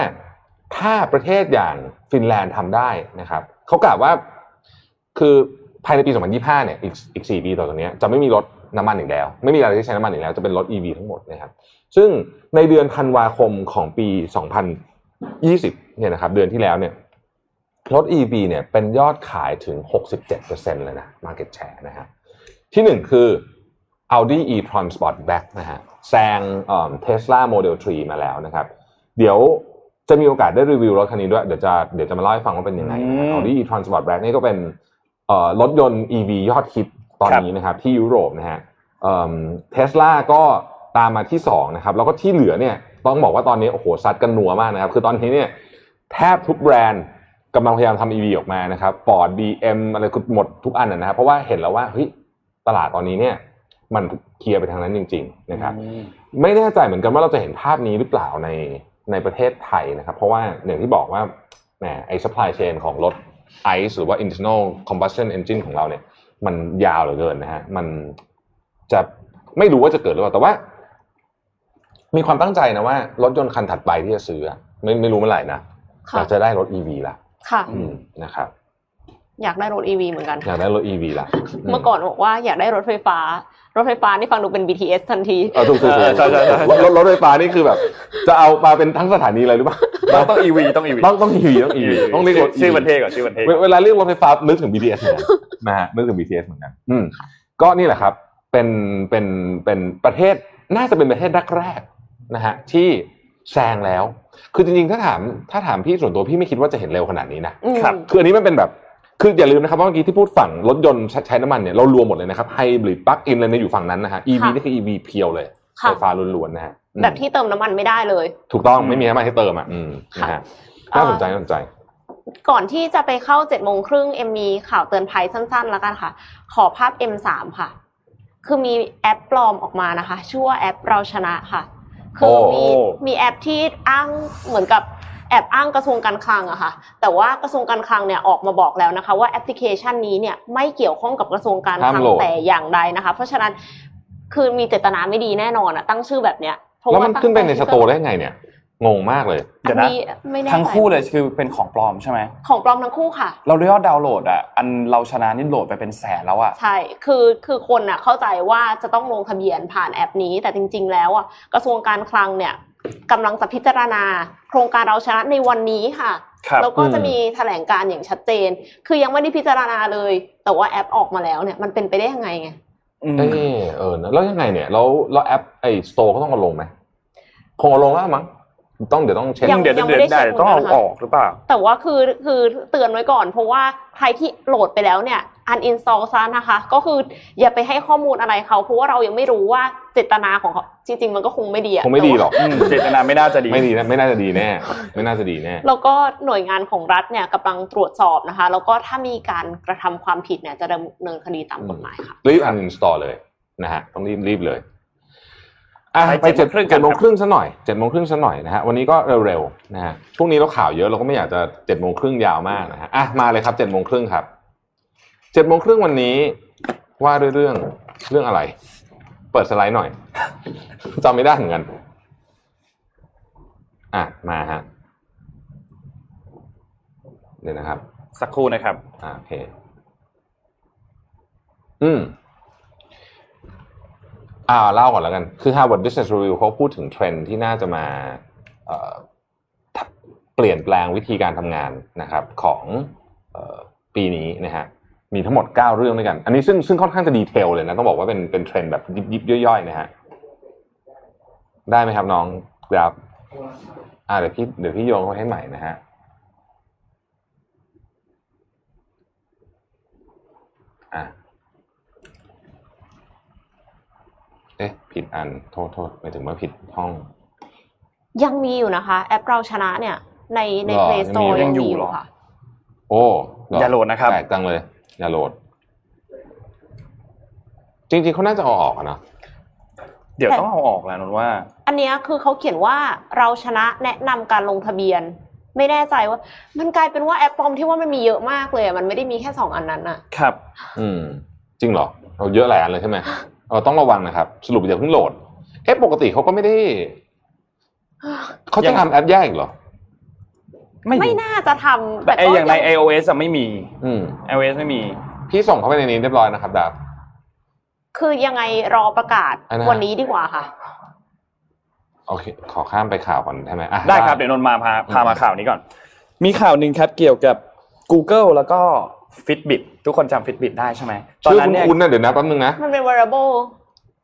ถ้าประเทศอย่างฟินแลนด์ทำได้นะครับเขากล่าวว่าคือภายในปี 2025 เนี่ยอีกอีก 4 ปีต่อจากนี้จะไม่มีรถน้ำมันอีกแล้ว ไม่มีอะไรที่ใช้น้ำมันอีกแล้ว จะเป็นรถ EV ทั้งหมดนะครับ ซึ่งในเดือนธันวาคมของปี 2020 เนี่ยนะครับ เดือนที่แล้วเนี่ย รถ EV เนี่ยเป็นยอดขายถึง 67%เลยนะ market share นะฮะที่หนึ่งคือ Audi e-tron Sportback นะฮะแซงเทสลาโมเดล3มาแล้วนะครับ เดี๋ยวจะมีโอกาสได้รีวิวรถคันนี้ด้วย เดี๋ยวจะเดี๋ยวจะมาเล่าให้ฟังว่าเป็นยังไงนะฮะอืม Audi e-tron Sportback นี่ก็เป็นเอ่อรถยนต์ EV ยอดฮิตตอนนี้นะครับที่ยุโรปนะฮะเทสลาก็ตามมาที่สองนะครับแล้วก็ที่เหลือเนี่ยต้องบอกว่าตอนนี้โอ้โหซัดกันนัวมากนะครับ คือตอนนี้เนี่ยแทบทุกแบรนด์ กำลังพยายามทำ EV ออกมานะครับ Ford BM อะไรคือหมดทุกอันนะนะครับเพราะว่าเห็นแล้วว่าเฮ้ยตลาดตอนนี้เนี่ยมันเคลียร์ไปทางนั้นจริง ๆ นะครับ ไม่แน่ใจเหมือนกันว่าเราจะเห็นภาพนี้หรือเปล่าในในประเทศไทยนะครับ เพราะว่าอย่างที่บอกว่าแหมไอ้ supply chain ของรถ ICE หรือว่า internal combustion engine ของเราเนี่ย มันยาวเหลือเกินนะฮะมันจะไม่รู้ว่าจะเกิดหรือเปล่าแต่ว่า มีความตั้งใจนะว่า รถยนต์คันถัดไปที่จะซื้ออะไม่ไม่รู้เมื่อไหร่นะอค่ะยากจะได้รถ EV ละ ค่ะอืมนะครับ อยากได้รถ EV เหมือนกัน อยากได้รถ EV ละเมื่อก่อนบอกว่าอยากได้รถไฟฟ้า รถไฟฟ้านี่ฟังดูเป็น BTS ทันทีเออถูกถูกถูกใช่ใช่ใช่รถรถรถไฟฟ้านี่คือแบบ จะเอามาเป็นทั้งสถานีเลยหรือเปล่าต้องต้อง EV ต้อง EV ต้องต้อง EV ต้อง EV ต้องเรียกรถชื่อ EV มันเท่ก่อนชื่อมันเท่เวเวลาเรียกรถไฟฟ้านึกถึง BTS เหมือนกันนะฮะนึกถึง BTS เหมือนกันอืมก็นี่แหละครับเป็นเป็นเป็นประเทศน่าจะเป็นประเทศแรกๆนะฮะที่แซงแล้ว คือจริงๆถ้าถามถ้าถามพี่ส่วนตัวพี่ไม่คิดว่าจะเห็นเร็วขนาดนี้นะอืมครับคืออันนี้มันเป็นแบบคืออย่าลืมนะครับว่าเมื่อกี้ที่พูดฝั่งรถยนต์ใช้ใช้น้ำมันเนี่ยเรารวมหมดเลยนะครับไฮบริดปลั๊กอินอะไรเนี่ยอยู่ฝั่งนั้นนะฮะ EV ค่ะนี่คือ EV เพียวเลยค่ะไฟฟ้าล้วนๆนะฮะอืมแบบที่เติมน้ำมันไม่ได้เลย ถูกต้องอืมไม่มีน้ำมันให้เติมอะอืมนะฮะน่าสนใจน่าสนใจ ก่อนที่จะไปเข้าเจ็ดโมงครึ่งเอ็มมีข่าวเตือนภัยสั้นๆ แล้วกันค่ะ ขอภาพ M3 ค่ะ คือมีแอปปลอมออกมานะคะ ชื่อว่าแอปเราชนะค่ะ คือมีโอ้มีแอปที่อ้างเหมือนกับแอบอ้างกระทรวงการคลังอะค่ะ แต่ว่ากระทรวงการคลังเนี่ยออกมาบอกแล้วนะคะว่าแอปพลิเคชันนี้เนี่ยไม่เกี่ยวข้องกับกระทรวงการคลัง ห้างมโหลดแต่อย่างใดนะคะ เพราะฉะนั้นคือมีเจตนาไม่ดีแน่นอนอะตั้งชื่อแบบเนี้ยเพราะแล้วว่ามันตั้งขึ้นไปใน store ได้ไงเนี่ย งงมากเลยเดี๋ยวนะอันนี้ไม่แน่ใจทั้งคู่เลยคือเป็นของปลอมใช่ไหมของปลอมทั้งคู่ค่ะ เรายอดดาวน์โหลดอะอันเราชนะนี่โหลดไปเป็นแสนแล้วอะใช่คือคือคนน่ะเข้าใจว่าจะต้องลงทะเบียนผ่านแอปนี้ แต่จริง ๆ แล้วอะกระทรวงการคลังเนี่ยกำลังจะพิจารณา โครงการเราชนะในวันนี้ค่ะครับแล้วก็อืมจะมีแถลงการอย่างชัดเจน คือยังไม่ได้พิจารณาเลย แต่ว่าแอปออกมาแล้วเนี่ยมันเป็นไปได้ยังไงไงอืมเออเออนะแล้วยังไงเนี่ยแล้วแล้วแอปไอ้สโตร์ก็ต้องเอาลงไหมคงเอาลงแล้วมั้ง ต้องเดี๋ยวต้องเช็คยังเดี๋ยวยังเดี๋ยวไม่ได้ได้เช็คต้องเอาเหมือนกันนะคะออกหรือเปล่า แต่ว่าคือคือเตือนไว้ก่อนเพราะว่าใครที่โหลดไปแล้วเนี่ย uninstall ซะนะคะ ก็คืออย่าไปให้ข้อมูลอะไรเขาเพราะว่าเรายังไม่รู้ว่าเจตนาของเขาจริง ๆ มันก็คงไม่ดีอะคงไม่ดีหรอก อืมเจตนาไม่น่าจะดี ไม่ดีนะไม่น่าจะดีแน่ ไม่น่าจะดีแน่ แล้วก็หน่วยงานของรัฐเนี่ยกำลังตรวจสอบนะคะ แล้วก็ถ้ามีการกระทำความผิดเนี่ยจะดำเนินคดีตามกฎหมายค่ะ รีบ uninstall เลยนะฮะต้องรีบรีบเลยอะ ไปไปเจ็ด7โมงครึ่งกันเจ็ดโมงครึ่งซะหน่อยเจ็ดโมงครึ่งซะหน่อยนะฮะวันนี้ก็เร็วๆนะฮะพรุ่งนี้เราข่าวเยอะเราก็ไม่อยากจะเจ็ดโมงครึ่งยาวมากนะฮะอะมาเลยครับเจ็ดโมงครึ่งครับเจ็ดโมงครึ่งวันนี้ว่าด้วยเรื่องเรื่องอะไร เปิดสไลด์หน่อยจำไม่ได้เหมือนกันอะมาฮะเดี๋ยวนะครับ สักครู่นะครับอ่าโอเค อืม อ่าเล่าก่อนแล้วกัน คือ Harvard Business Review เขาพูดถึงเทรนด์ที่น่าจะมาเเปลี่ยนแปลงวิธีการทำงานนะครับของอปีนี้นะฮะมีทั้งหมด 9 เรื่องด้วยกัน อันนี้ซึ่งซึ่งค่อนข้างจะดีเทลเลยนะ ต้องบอกว่าเป็นเป็นเทรนด์แบบยิบยิบย่อยๆนะฮะได้ไหมครับน้องครับอ่าเดี๋ยวพี่เดี๋ยวพี่โยงเข้าให้ใหม่นะฮะอะ เอ๊ะผิดอันโทษโทษหมายถึงว่าผิดห้อง ยังมีอยู่นะคะ แอปเราชนะเนี่ย ในใน หรอ Play Store ยัยังงมีมีอยู่อยู่เหรอค่ะ โอ้เรอย่าโหลดนะครับ แปลกจังเลย อย่าโหลด จริงๆเขาน่าจะเอาออกอะนะเดี๋ยวแต่ต้องเอาออกแล้วนนว่า อันเนี้ยคือเขาเขียนว่าเราชนะแนะนำการลงทะเบียน ไม่แน่ใจว่า มันกลายเป็นว่าแอปปลอมที่ว่ามันมีเยอะมากเลยอะมันไม่ได้มีแค่สองอันนั้นอะครับ อืม จริงเหรอ เอาเยอะหลายอันเลยใช่ไหมเออต้องระวังนะครับ สรุปอย่าเพิ่งโหลด เอ๊ะปกติเขาก็ไม่ได้ เขายัจะงทำแอปแยกอีกเหรอ ไม่ไม่รู้น่าจะทำแต่ก็อย่างในง iOS อะไม่มี อืม iOS ไม่มี พี่ส่งเข้าไปในนี้เรียบร้อยนะครับดาบคือยังไงรอประกาศอันนั้นวันนี้ดีกว่าค่ะ โอเค ขอข้ามไปข่าวก่อนใช่ไหมอะได้ครับ เดี๋ยวนนท์มาพาพามาข่าวนี้ก่อน มีข่าวหนึ่งครับเกี่ยวกับ Google แล้วก็ Fitbit ทุกคนจำ Fitbit ได้ใช่ไหมตอนชื่อนั้นเนี่ยคุณๆนะเดี๋ยวนะแป๊บนึงนะมันเป็น wearable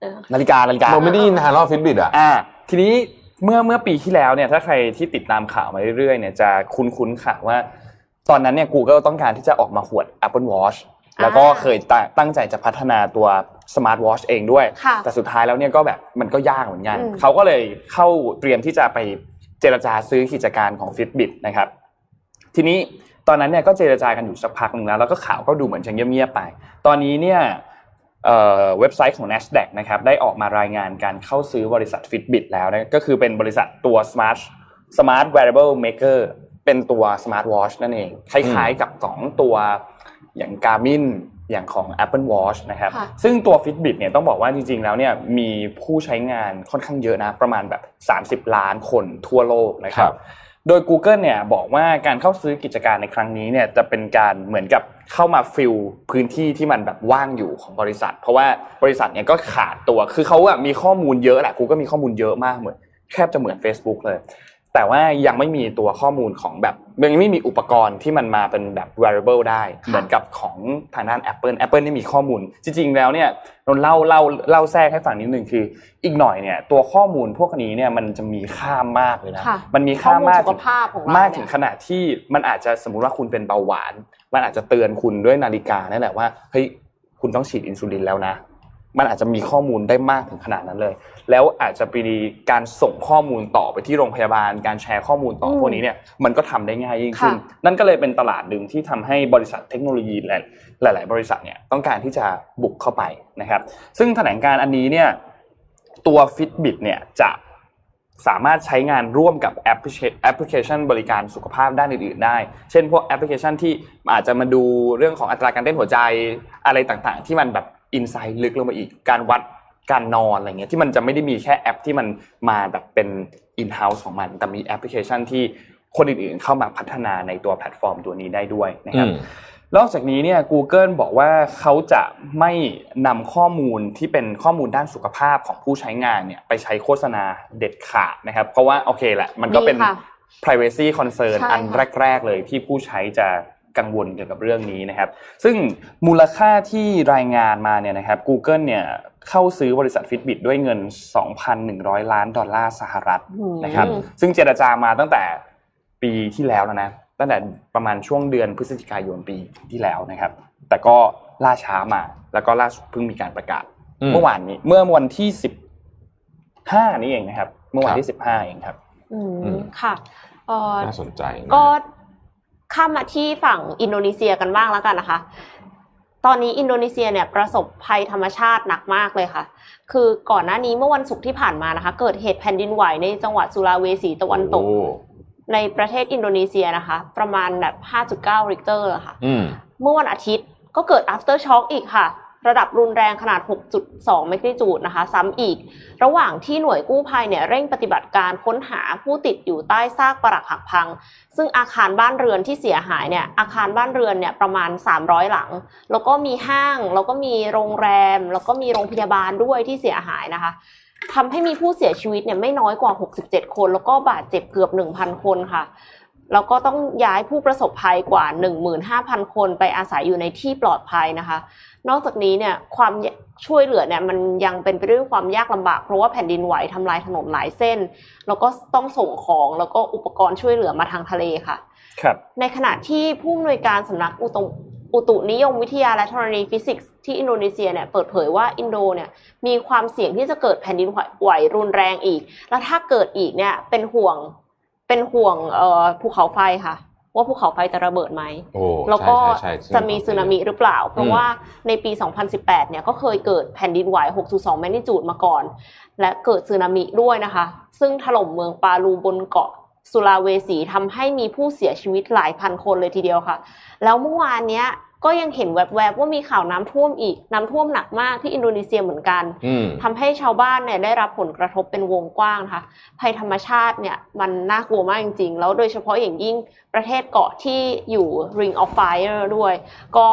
เออ นาฬิกานาฬิกา เราไม่ได้ยินนานแล้วฟิตบิดอะ อ่าทีนี้เมื่อเมื่อปีที่แล้วเนี่ยถ้าใครที่ติดตามข่าวมาเรื่อยๆเนี่ยจะคุ้นๆข่าวว่า ตอนนั้นเนี่ย Google ต้องการที่จะออกมาหวด Apple Watch แล้วก็เคยตงตั้งใจจะพัฒนาตัว Smart Watch เองด้วย ค่ะแต่สุดท้ายแล้วเนี่ยก็แบบมันก็ยากเหมือนกัน อืม เขาก็เลยเข้าเตรียมที่จะไปเจรจาซื้อกิจการของ Fitbit นะครับ ทีนี้ ตอนนั้นเนี่ยก็เจรจากันอยู่สักพักหนึ่งแล้วแล้วก็ข่าวก็ดูเหมือนจะเงียบๆไป ตอนนี้เนี่ยเอ่อเว็บไซต์ของ NASDAQ นะครับได้ออกมารายงานการเข้าซื้อบริษัท Fitbit แล้วนะก็คือเป็นบริษัทตัว Smart Smart Wearable Maker เป็นตัว Smart Watch นั่นเอง คล้ายๆกับของตัวอย่าง Garmin อย่างของ Apple Watch นะครับค่ะซึ่งตัว Fitbit เนี่ยต้องบอกว่าจริงๆ แล้วเนี่ยมีผู้ใช้งานค่อนข้างเยอะนะ ประมาณแบบ 30 ล้านคนทั่วโลกนะคครัรับบ โดย Google เนี่ยบอกว่าการเข้าซื้อกิจการในครั้งนี้เนี่ยจะเป็นการเหมือนกับเข้ามาฟิลพื้นที่ที่มันแบบว่างอยู่ของบริษัท เพราะว่าบริษัทเนี่ยก็ขาดตัวคือเขาอะมีข้อมูลเยอะแหละกูก็มีข้อมูลเยอะมากเหมือนแทบจะเหมือน Facebook เลย แต่ว่ายังไม่มีตัวข้อมูลของแบบยังไม่มีอุปกรณ์ที่มันมาเป็นแบบ wearable ได้ เหมือนกับของทางด้าน Apple Apple นี่มีข้อมูล จริง ๆ แล้วเนี่ยนนเล่าเล่าเล่าแทรกให้ฟังนิดนึงคือ อีกหน่อยเนี่ยตัวข้อมูลพวกนี้เนี่ยมันจะมีค่ามากเลยนะค่ะมันมีข้อค่ามูลมากสุขภาพของเรามากเนี่ถึงยขนาดที่มันอาจจะสมมุติว่าคุณเป็นเบาหวาน มันอาจจะเตือนคุณด้วยนาฬิกานั่นแหละว่าเฮ้ยคุณต้องฉีดอินซูลินแล้วนะ มันอาจจะมีข้อมูลได้มากถึงขนาดนั้นเลย แล้วอาจจะมีการส่งข้อมูลต่อไปที่โรงพยาบาล การแชร์ข้อมูลต่ออืมพวกนี้เนี่ยมันก็ทำได้ง่ายยิ่งขึ้นค่ะนั่นก็เลยเป็นตลาดหนึ่งที่ทำให้บริษัทเทคโนโลยีหลายหลาย ๆ บริษัทเนี่ยต้องการที่จะบุกเข้าไปนะครับ ซึ่งแถลงการณ์อันนี้เนี่ยตัว Fitbit เนี่ยจะสามารถใช้งานร่วมกับแอปพลิเคแอปพลิเคชันบริการสุขภาพด้านอื่นๆได้ เช่นพวกแอปพลิเคชันที่อาจจะมาดูเรื่องของอัตราการเต้นหัวใจอะไรต่างๆ ที่มันแบบ insight ลึกลงมาอีกการวัดการนอนอะไรเงี้ยที่มันจะไม่ได้มีแค่แอปที่มันมาแบบเป็น in-house ของมัน แต่มีแอปพลิเคชันที่คนอื่นๆเข้ามาพัฒนาในตัวแพลตฟอร์มตัวนี้ได้ด้วยนะครับอืมนอกจากนี้เนี่ย Google บอกว่าเขาจะไม่นำข้อมูลที่เป็นข้อมูลด้านสุขภาพของผู้ใช้งานเนี่ยไปใช้โฆษณาเด็ดขาดนะครับ เพราะว่าโอเคแหละมันก็เป็นดีค่ะ privacy concern ใช่อันค่ะแรก ๆ เลยที่ผู้ใช้จะ กังวลเกี่ยวกับเรื่องนี้นะครับ ซึ่งมูลค่าที่รายงานมาเนี่ยนะครับ Google เนี่ยเข้าซื้อบริษัท Fitbit ด้วยเงิน 2,100 ล้านดอลลาร์สหรัฐอืมนะครับ ซึ่งเจรจามาตั้งแต่ปีที่แล้วแล้วนะตั้งแต่ประมาณช่วงเดือนพฤศจิกายนปีที่แล้วนะครับ แต่ก็ล่าช้ามา แล้วก็ล่าสุดเพิ่งมีการประกาศอืมเมื่อวานนี้ เมื่อวันที่สิบห้านี้เองนะครับ เมื่อวันครับที่สิบห้าเองครับ อือืมมค่ะเอ่อน่าสนใจนะก็ ข้ามมาที่ฝั่งอินโดนีเซียกันบ้างแล้วกันนะคะ ตอนนี้อินโดนีเซียเนี่ยประสบภัยธรรมชาติหนักมากเลยค่ะ คือก่อนหน้านี้เมื่อวันศุกร์ที่ผ่านมานะคะ เกิดเหตุแผ่นดินไหวในจังหวัดสุลาเวสีตะวันตกโอ้ในประเทศอินโดนีเซียนะคะ ประมาณแบบ 5.9ริกเตอร์ค่ะอืมเมื่อวันอาทิตย์ก็เกิด aftershock อีกค่ะ ระดับรุนแรงขนาด 6.2 magnitude นะคะ ซ้ำอีก ระหว่างที่หน่วยกู้ภัยเนี่ยเร่งปฏิบัติการค้นหาผู้ติดอยู่ใต้ซากปรักหักพัง ซึ่งอาคารบ้านเรือนที่เสียหายเนี่ยอาคารบ้านเรือนเนี่ยประมาณ 300 หลัง แล้วก็มีห้างแล้วก็มีโรงแรม แล้วก็มีโรงพยาบาลด้วยที่เสียหายนะคะทำให้มีผู้เสียชีวิตเนี่ยไม่น้อยกว่า 67 คน แล้วก็บาดเจ็บเกือบ 1,000 คนค่ะแล้วก็ต้องย้ายผู้ประสบภัยกว่า 15,000 คนไปอาศัยอยู่ในที่ปลอดภัยนะคะ นอกจากนี้เนี่ยความช่วยเหลือเนี่ยมันยังเป็นไปด้วยความยากลำบากเพราะว่าแผ่นดินไหวทำลายถนนหลายเส้น แล้วก็ต้องส่งของแล้วก็อุปกรณ์ช่วยเหลือมาทางทะเลค่ะ ครับ ในขณะที่ผู้อำนวยการสำนักอุตุอุตุนิยมวิทยาและธรณีฟิสิกส์ที่อินโดนีเซียเนี่ยเปิดเผยว่าอินโดเนี่ยมีความเสี่ยงที่จะเกิดแผ่นดินไหวรุนแรงอีก แล้วถ้าเกิดอีกเนี่ยเป็นห่วงเป็นห่วงเอ่อภูเขาไฟค่ะ ว่าภูเขาไฟจะระเบิดไหมโอ้แล้วก็ใช่ใช่ใช่จะมีสึนามิหรือเปล่า เพราะอืมว่าในปี 2018 เนี่ยก็เคยเกิดแผ่นดินไหว 6.2 แมกนิจูดมาก่อน และเกิดสึนามิด้วยนะคะ ซึ่งถล่มเมืองปาลูบนเกาะสุลาเวสีทำให้มีผู้เสียชีวิตหลายพันคนเลยทีเดียวค่ะ แล้วเมื่อวานเนี้ย ก็ยังเห็นแวบๆว่ามีข่าวน้ำท่วมอีกน้ำท่วมหนักมากที่อินโดนีเซียเหมือนกันอืมทำให้ชาวบ้านเนี่ยได้รับผลกระทบเป็นวงกว้างนะคะภัยธรรมชาติเนี่ยมันน่ากลัวมากจริงๆ แล้วโดยเฉพาะอย่างยิ่งประเทศเกาะที่อยู่ Ring of Fire ด้วย ก็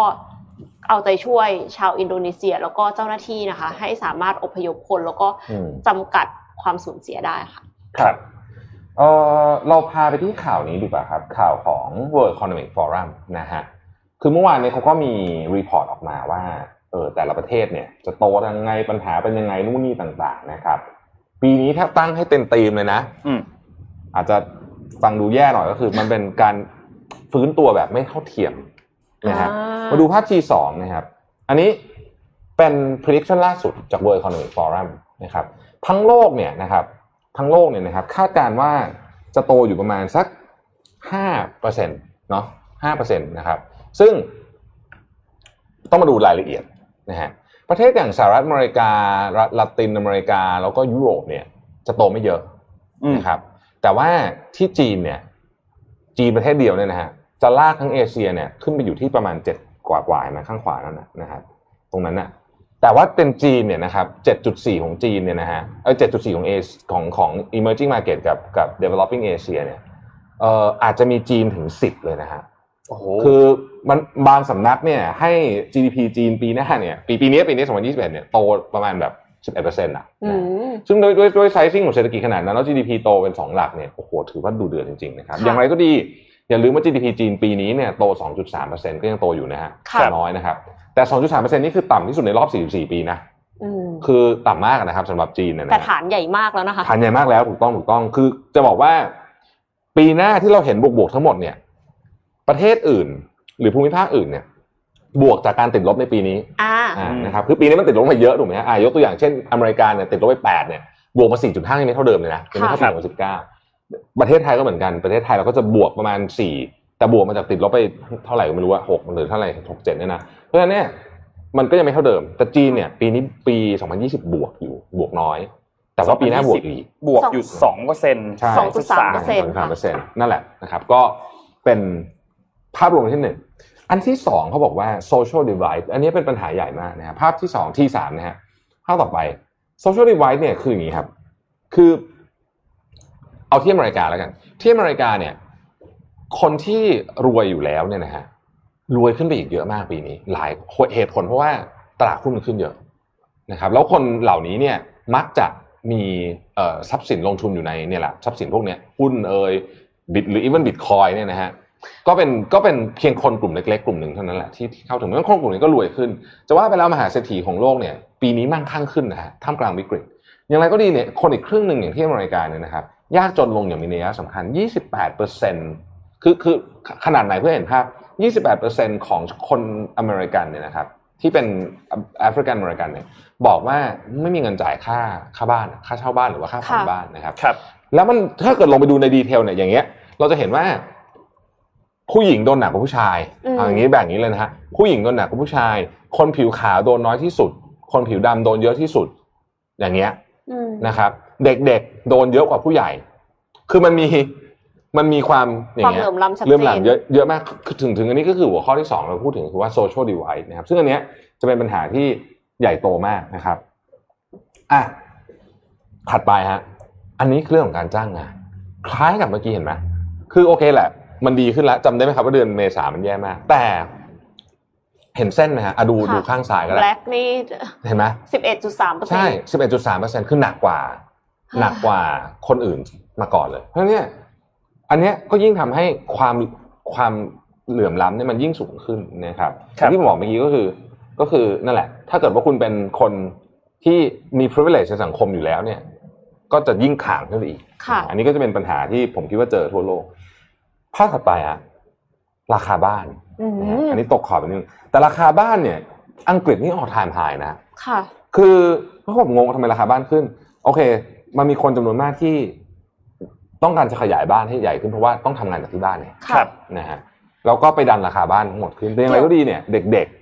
เอาใจช่วยชาวอินโดนีเซียแล้วก็เจ้าหน้าที่นะคะ ให้สามารถอพยพคนแล้วก็อืมจำกัดความสูญเสียได้ค่ะ ครับเออเราพาไปที่ข่าวนี้ดีกว่าครับ ข่าวของ World Economic Forum นะฮะ คือเมื่อวานเนี้เขาก็มี report ออกมาว่าเออแต่ละประเทศเนี่ย จะโตยังไงปัญหาเป็นยังไงนู่นนี่ต่างๆ นะครับ ปีนี้ถ้าตั้งให้เต็มตีมเลยนะอืมอาจจะฟังดูแย่หน่อยก็คือ มันเป็นการฟื้นตัวแบบไม่เท่าเทียมนะฮะอ่ามมาดูภาพ T2 นะครับ อันนี้เป็น prediction ล่าสุดจาก World Economic Forum นะครับ ทั้งโลกเนี่ยนะครับ ทั้งโลกเนี่ยนะครับ คาดการณ์ว่าจะโตอยู่ประมาณสัก5%เนาะ5%นะครับ ซึ่งต้องมาดูรายละเอียดนะฮะประเทศอย่างสหรัฐอเมริการัฐละตินอเมริกา แล้วก็ยุโรปเนี่ย จะโตไม่เยอะอืมนะครับ แต่ว่าที่จีนเนี่ย จีนประเทศเดียวเนี่ยนะฮะจะลากทั้งเอเชียเนี่ยขึ้นไปอยู่ที่ประมาณเจ็ดกว่ากว่าๆนะข้างขวานั่นนะนะครับตรงนั้นน่ะแต่ว่าเป็นจีนเนี่ยนะครับ 7.4 ของจีนเนี่ยนะฮะ เออ7.4 ของเอของของ emerging market กับกับ developing Asia เนี่ย เอ่ออาจจะมีจีนถึง 10 เลยนะฮะโอ้โหคือ มันบางสำนักเนี่ยให้ GDP จีนปีหน้าเนี่ยปีปีนี้ปีนี้2021เนี่ยโตประมาณแบบ11%อะอืนะมซึ่งด้วยด้วยด้วยไซซิ่งของเศรษฐกิจขนาดนั้นแล้ว GDP โตเป็น 2 หลักเนี่ยโอ้โหถือว่าดูเดือดจริงๆนะครับค่ะอย่างไรก็ดี อย่าลืมว่า GDP จีนปีนี้เนี่ยโต 2.3%ก็ยังโตอยู่นะฮะค่ะน้อยนะครับแต่ 2.3%นี่คือต่ำที่สุดในรอบ 44 ปีนะอืมคือต่ำมากนะครับสำหรับจีนเนยนะแต่ฐานใหญ่มากแล้วนะคะฐานใหญ่มากแล้วถูกต้องถูกต้องคือจะบอกว่า ปีหน้าที่เราเห็นบวกๆทั้งหมดเนี่ย ประเทศอื่น หรือภูมิภาคอื่นเนี่ยบวกจากการติดลบในปีนี้อ่าอ่านะครับคือปีนี้มันติดลบมาเยอะถูกไหมฮะอ่ายกตัวอย่างเช่นอเมริกาเนี่ยติดลบไปแปดเนี่ยบวกมาสี่จุดห้ายังไม่เท่าเดิมเลยนะยังไม่เท่าปีสองสิบเก้าประเทศไทยก็เหมือนกันประเทศไทยเราก็จะบวกประมาณสี่แต่บวกมาจากติดลบไปเท่าไหร่ก็ไม่รู้ว่าหกหรือเท่าไหร่หกเจ็ดเนี่ยนะเพราะฉะนั้นเนี่ยมันก็ยังไม่เท่าเดิม แต่จีนเนี่ยปีนี้ปีสองพันยี่สิบบวกอยู่บวกน้อย แต่ว่าปีหน้าบวกอีกบวกอยู่สองเปอร์เซ็นต์ใช่สองจุดสามเปอร์เซ็นต์สามเปอร์เซ็นต์นั่นแหละนะครับก็เป็น ภาพรวมที่หนึ่งอันที่สองเขาบอกว่า social divide อันนี้เป็นปัญหาใหญ่มากนะครับภาพที่สองที่สามนะฮะภาพต่อไป social divide เนี่ยคืออย่างนี้ครับ คือเอาที่อเมริกาแล้วกัน ที่อเมริกาเนี่ย คนที่รวยอยู่แล้วเนี่ยนะฮะรวยขึ้นไปอีกเยอะมากปีนี้ หลายเหตุผลเพราะว่าตลาดหุ้นมันขึ้นเยอะนะครับ แล้วคนเหล่านี้เนี่ยมักจะมีทรัพย์สินลงทุนอยู่ในเนี่ยแหละทรัพย์สินพวกเนี้ยหุ้นเอ่ยบิตหรืออีเวนบิตคอยเนี่ยนะฮะ ก็เป็นก็เป็นเพียงคนกลุ่มเล็กๆกลุ่มหนึ่งเท่านั้นแหละที่ที่เข้าถึงแล้วคนกลุ่มนี้ก็รวยขึ้น จะว่าไปแล้วมหาเศรษฐีของโลกเนี่ย ปีนี้มั่งคั่งขึ้นนะฮะท่ามกลางวิกฤต อย่างไรก็ดีเนี่ยคนอีกครึ่งหนึ่งอย่างที่อเมริกาเนี่ยนะครับยากจนลงอย่างมีนัยสำคัญ 28เปอร์เซ็นคือคือขนาดไหนเพื่อเห็นภาพ 28เปอร์เซ็นต์ของคนอเมริกันเนี่ยนะครับที่เป็นแอฟริกันอเมริกันเนี่ยบอกว่าไม่มีเงินจ่ายค่าค่าบ้านค่าเช่าบ้านหรือว่าค่าผ่อนค่ะบ้านนะครับครับ แล้วมันถ้าเกิดลงไปดูใน detail เนี่ยอย่างเงี้ย เราจะเห็นว่า ผู้หญิงโดนหนักกว่าผู้ชายอืมเอาอย่างนี้แบ่งอย่างนี้เลยนะฮะผู้หญิงโดนหนักกว่าผู้ชาย คนผิวขาวโดนน้อยที่สุด คนผิวดำโดนเยอะที่สุด อย่างเงี้ยอืมนะครับ เด็กๆโดนเยอะกว่าผู้ใหญ่ คือมันมีมันมีความอคย่าวามงเงี้เหยลื่อมล้ำชัดเรื่องเจหลังนเยอะเยอะมากคือถึงถึงอันนี้ก็คือหัวข้อที่สองเราพูดถึงคือว่า social divide นะครับ ซึ่งอันเนี้ยจะเป็นปัญหาที่ใหญ่โตมากนะครับอะถัดไปฮะอันนี้คือเรื่องของการจ้างงาน คล้ายกับเมื่อกี้เห็นไหมคือโอเคแหละ มันดีขึ้นแล้วจำได้ไหมครับว่าเดือนเมษามันแย่มาก แต่เห็นเส้นไหมฮะอะดูค่ะดูข้างซ้ายก็ได้แบล็กนี่เห็นไหมสิบเอ็ดจุดสามเปอร์เซ็นใช่ต์สิบเอ็ดจุดสามเปอร์เซ็นคือหนักกว่าอ่า หนักกว่าคนอื่นมาก่อนเลย เพราะฉะนั้นเนี่ยอันเนี้ยก็ยิ่งทำให้ความความเหลื่อมล้ำเนี่ยมันยิ่งสูงขึ้นนะครับครับที่ผมบอกเมื่อกี้ก็คือก็คือนั่นแหละ ถ้าเกิดว่าคุณเป็นคนที่มี privilege ในสังคมอยู่แล้วเนี่ย ก็จะยิ่งข่างขึ้นไปอีกค่ะอันนี้ก็จะเป็นปัญหาที่ผมคิดว่าเจอทั่วโลก ภาพถัดไปอะราคาบ้านอืมนะฮะอันนี้ตกขอบไปนิดนึงแต่ราคาบ้านเนี่ย อังกฤษนี่ออกไทม์ไฮนะค่ะ คือเพราะผมงงว่าทำไมราคาบ้านขึ้น โอเค มันมีคนจำนวนมากที่ต้องการจะขยายบ้านให้ใหญ่ขึ้นเพราะว่าต้องทำงานจากที่บ้านเนี่ยค่ะนะฮะแล้วก็ไปดันราคาบ้านทั้งหมดขึ้นแต่อย่างไรก็ดีเนี่ย เด็กๆ